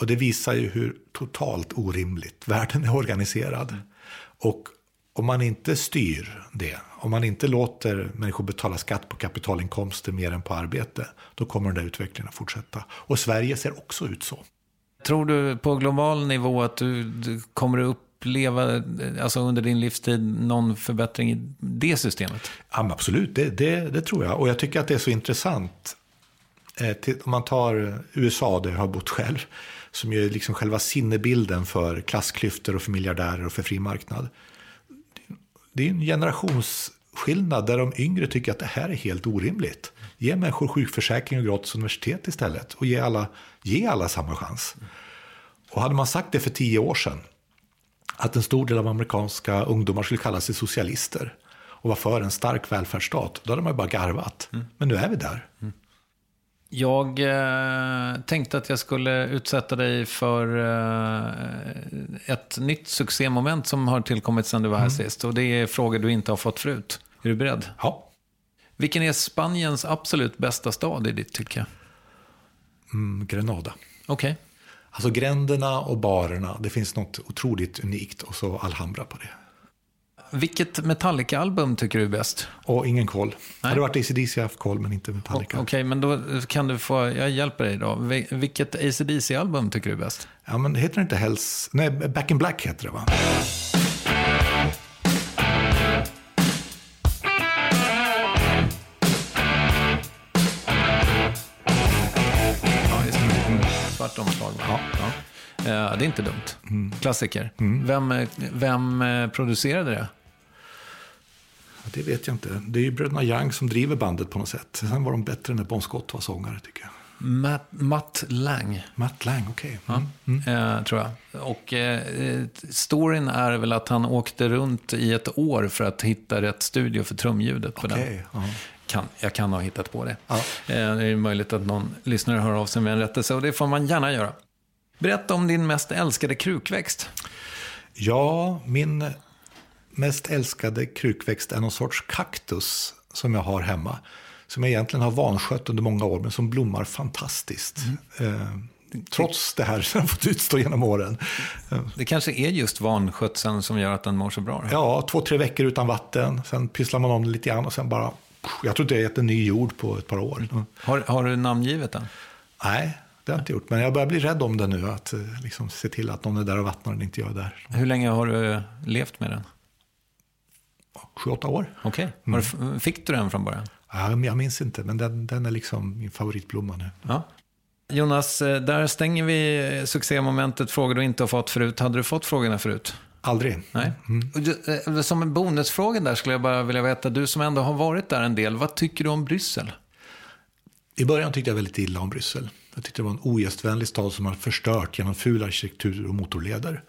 Och det visar ju hur totalt orimligt världen är organiserad. Och om man inte styr det, om man inte låter människor betala skatt på kapitalinkomster mer än på arbete, då kommer den där utvecklingen att fortsätta. Och Sverige ser också ut så. Tror du på global nivå att du, du kommer att uppleva, alltså under din livstid, någon förbättring i det systemet? Ja, absolut, det, det, det tror jag. Och jag tycker att det är så intressant. Eh, till, om man tar USA, där jag har bott själv, som ju är liksom själva sinnebilden för klassklyftor och för miljardärer och för fri marknad. Det är en generationsskillnad där de yngre tycker att det här är helt orimligt. Ge människor sjukförsäkring och gratis universitet istället och ge alla, ge alla samma chans. Och hade man sagt det för tio år sedan, att en stor del av amerikanska ungdomar skulle kalla sig socialister och vara för en stark välfärdsstat, då hade man ju bara garvat. Men nu är vi där. Jag eh, tänkte att jag skulle utsätta dig för eh, ett nytt succémoment som har tillkommit sedan du var här sist. Och det är frågor du inte har fått förut. Är du beredd? Ja, Vilken är Spaniens absolut bästa stad i ditt tycke? mm, Grenada. Okej. Alltså gränderna och barerna, det finns något otroligt unikt och så Alhambra på det. Vilket Metallica-album tycker du är bäst? Och ingen koll. Nej. Hade det varit ACDC jag haft koll, men inte Metallica. Okej, men då kan du få, jag hjälper dig då. Vi- Vilket AC/DC-album tycker du är bäst? Ja, men heter det inte Hells... Nej, Back in Black heter det va? Omslag. va? Ja. Eh, det är inte dumt. Klassiker. Vem, eh, vem eh, producerade det? Ja, Det vet jag inte. Det är ju bröderna Young som driver bandet på något sätt. Sen var de bättre när Bon Scott var sångare tycker jag. Matt, Matt Lang, Matt Lang, okej. ja. Mm. eh, tror jag. Och eh, storyn är väl att han åkte runt i ett år för att hitta rätt studio för trumljudet på den. Kan, jag kan ha hittat på det. Ja. Eh, det är möjligt att någon lyssnare hör av sig med en rättelse och det får man gärna göra. Berätta om din mest älskade krukväxt. Ja, min mest älskade krukväxt är någon sorts kaktus som jag har hemma. Som jag egentligen har vanskött under många år, men som blommar fantastiskt. Eh, trots det här som jag fått utstå genom åren. Eh, Det kanske är just vanskötseln som gör att den mår så bra. Ja, två, tre veckor utan vatten. Sen pysslar man om det lite grann och sen bara... Jag tror inte jag gett en ny jord på ett par år. Har, har du namngivit den? Nej, det har jag inte gjort. Men jag börjar bli rädd om den nu. Att eh, liksom, se till att någon är där och vattnar den, inte jag är där. Hur länge har du eh, levt med den? Sju, åtta år. Okej. Du f- Fick du den från början? Ja, jag minns inte, men den, den är liksom min favoritblomma nu. Ja. Jonas, eh, där stänger vi succémomentet frågor du inte har fått förut. Hade du fått frågorna förut? Aldrig. Nej. Du, eh, Som en bonusfråga där skulle jag bara vilja veta, du som ändå har varit där en del, vad tycker du om Bryssel? I början tyckte jag väldigt illa om Bryssel. Jag tyckte det var en ogästvänlig stad som man förstört genom ful arkitektur och motorleder.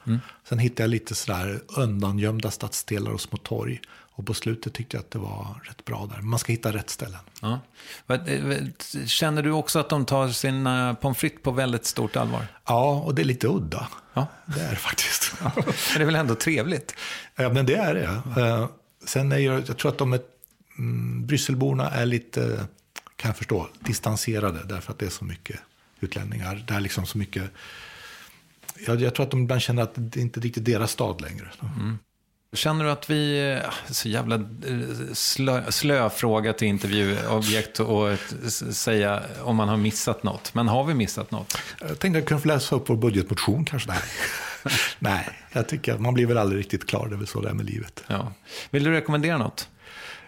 Sen hittade jag lite sådär undangömda stadsdelar och små torg. Och på slutet tyckte jag att det var rätt bra där. Man ska hitta rätt ställen. Ja. Eh, Känner du också att de tar sin pommes frites på väldigt stort allvar? Ja, och det är lite udda. Ja. Det är det faktiskt. *laughs* Men det är väl ändå trevligt? Ja, men det är det. Eh, Sen är jag, jag tror att de är, mm, Brysselborna är lite, kan jag förstå, distanserade därför att det är så mycket utlänningar. Det är liksom så mycket, jag, jag tror att de ibland känner att det inte är riktigt deras stad längre. Känner du att vi, eh, så jävla eh, slö, slö fråga till intervjuobjekt och säga om man har missat något. Men har vi missat något? Jag tänkte att jag kunde få läsa upp vår budgetmotion kanske. Nej, *laughs* Nej jag tycker att man blir väl aldrig riktigt klar. Det är väl så det är med livet. Ja. Vill du rekommendera något?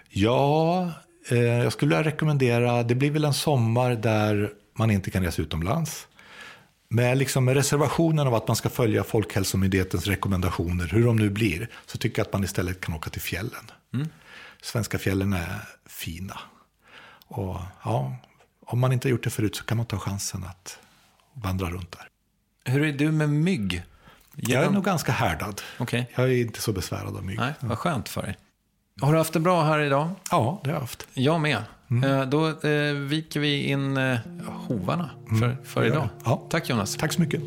Ja, eh, jag skulle vilja rekommendera, det blir väl en sommar där man inte kan resa utomlands. Med, liksom, med reservationen av att man ska följa Folkhälsomyndighetens rekommendationer, hur de nu blir, så tycker jag att man istället kan åka till fjällen. Svenska fjällen är fina. Och ja, om man inte har gjort det förut så kan man ta chansen att vandra runt där. Hur är du med mygg? Jag är nog ganska härdad. Okej. Jag är inte så besvärad av mygg. Nej, vad skönt för dig. Har du haft det bra här idag? Ja, det har jag haft. Jag med. Mm. Då eh, viker vi in eh, hovarna för, mm. för idag. Ja. Tack Jonas. Tack så mycket.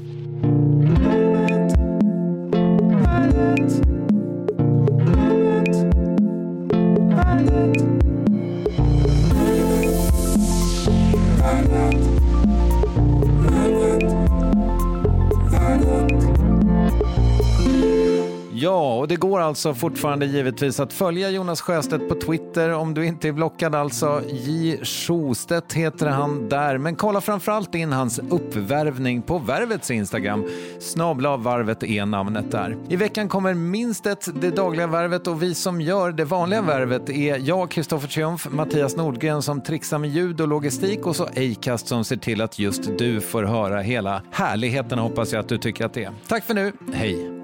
Ja, och det går alltså fortfarande givetvis att följa Jonas Sjöstedt på Twitter om du inte är blockad alltså. J. Sjostedt heter han där. Men kolla framförallt in hans uppvärvning på Värvets Instagram. Snabla varvet är namnet där. I veckan kommer minst ett Det dagliga värvet och vi som gör det vanliga värvet är jag, Kristoffer Triumf, Mattias Nordgren som trixar med ljud och logistik och så Acast som ser till att just du får höra hela härligheten hoppas jag att du tycker att det är. Tack för nu, hej!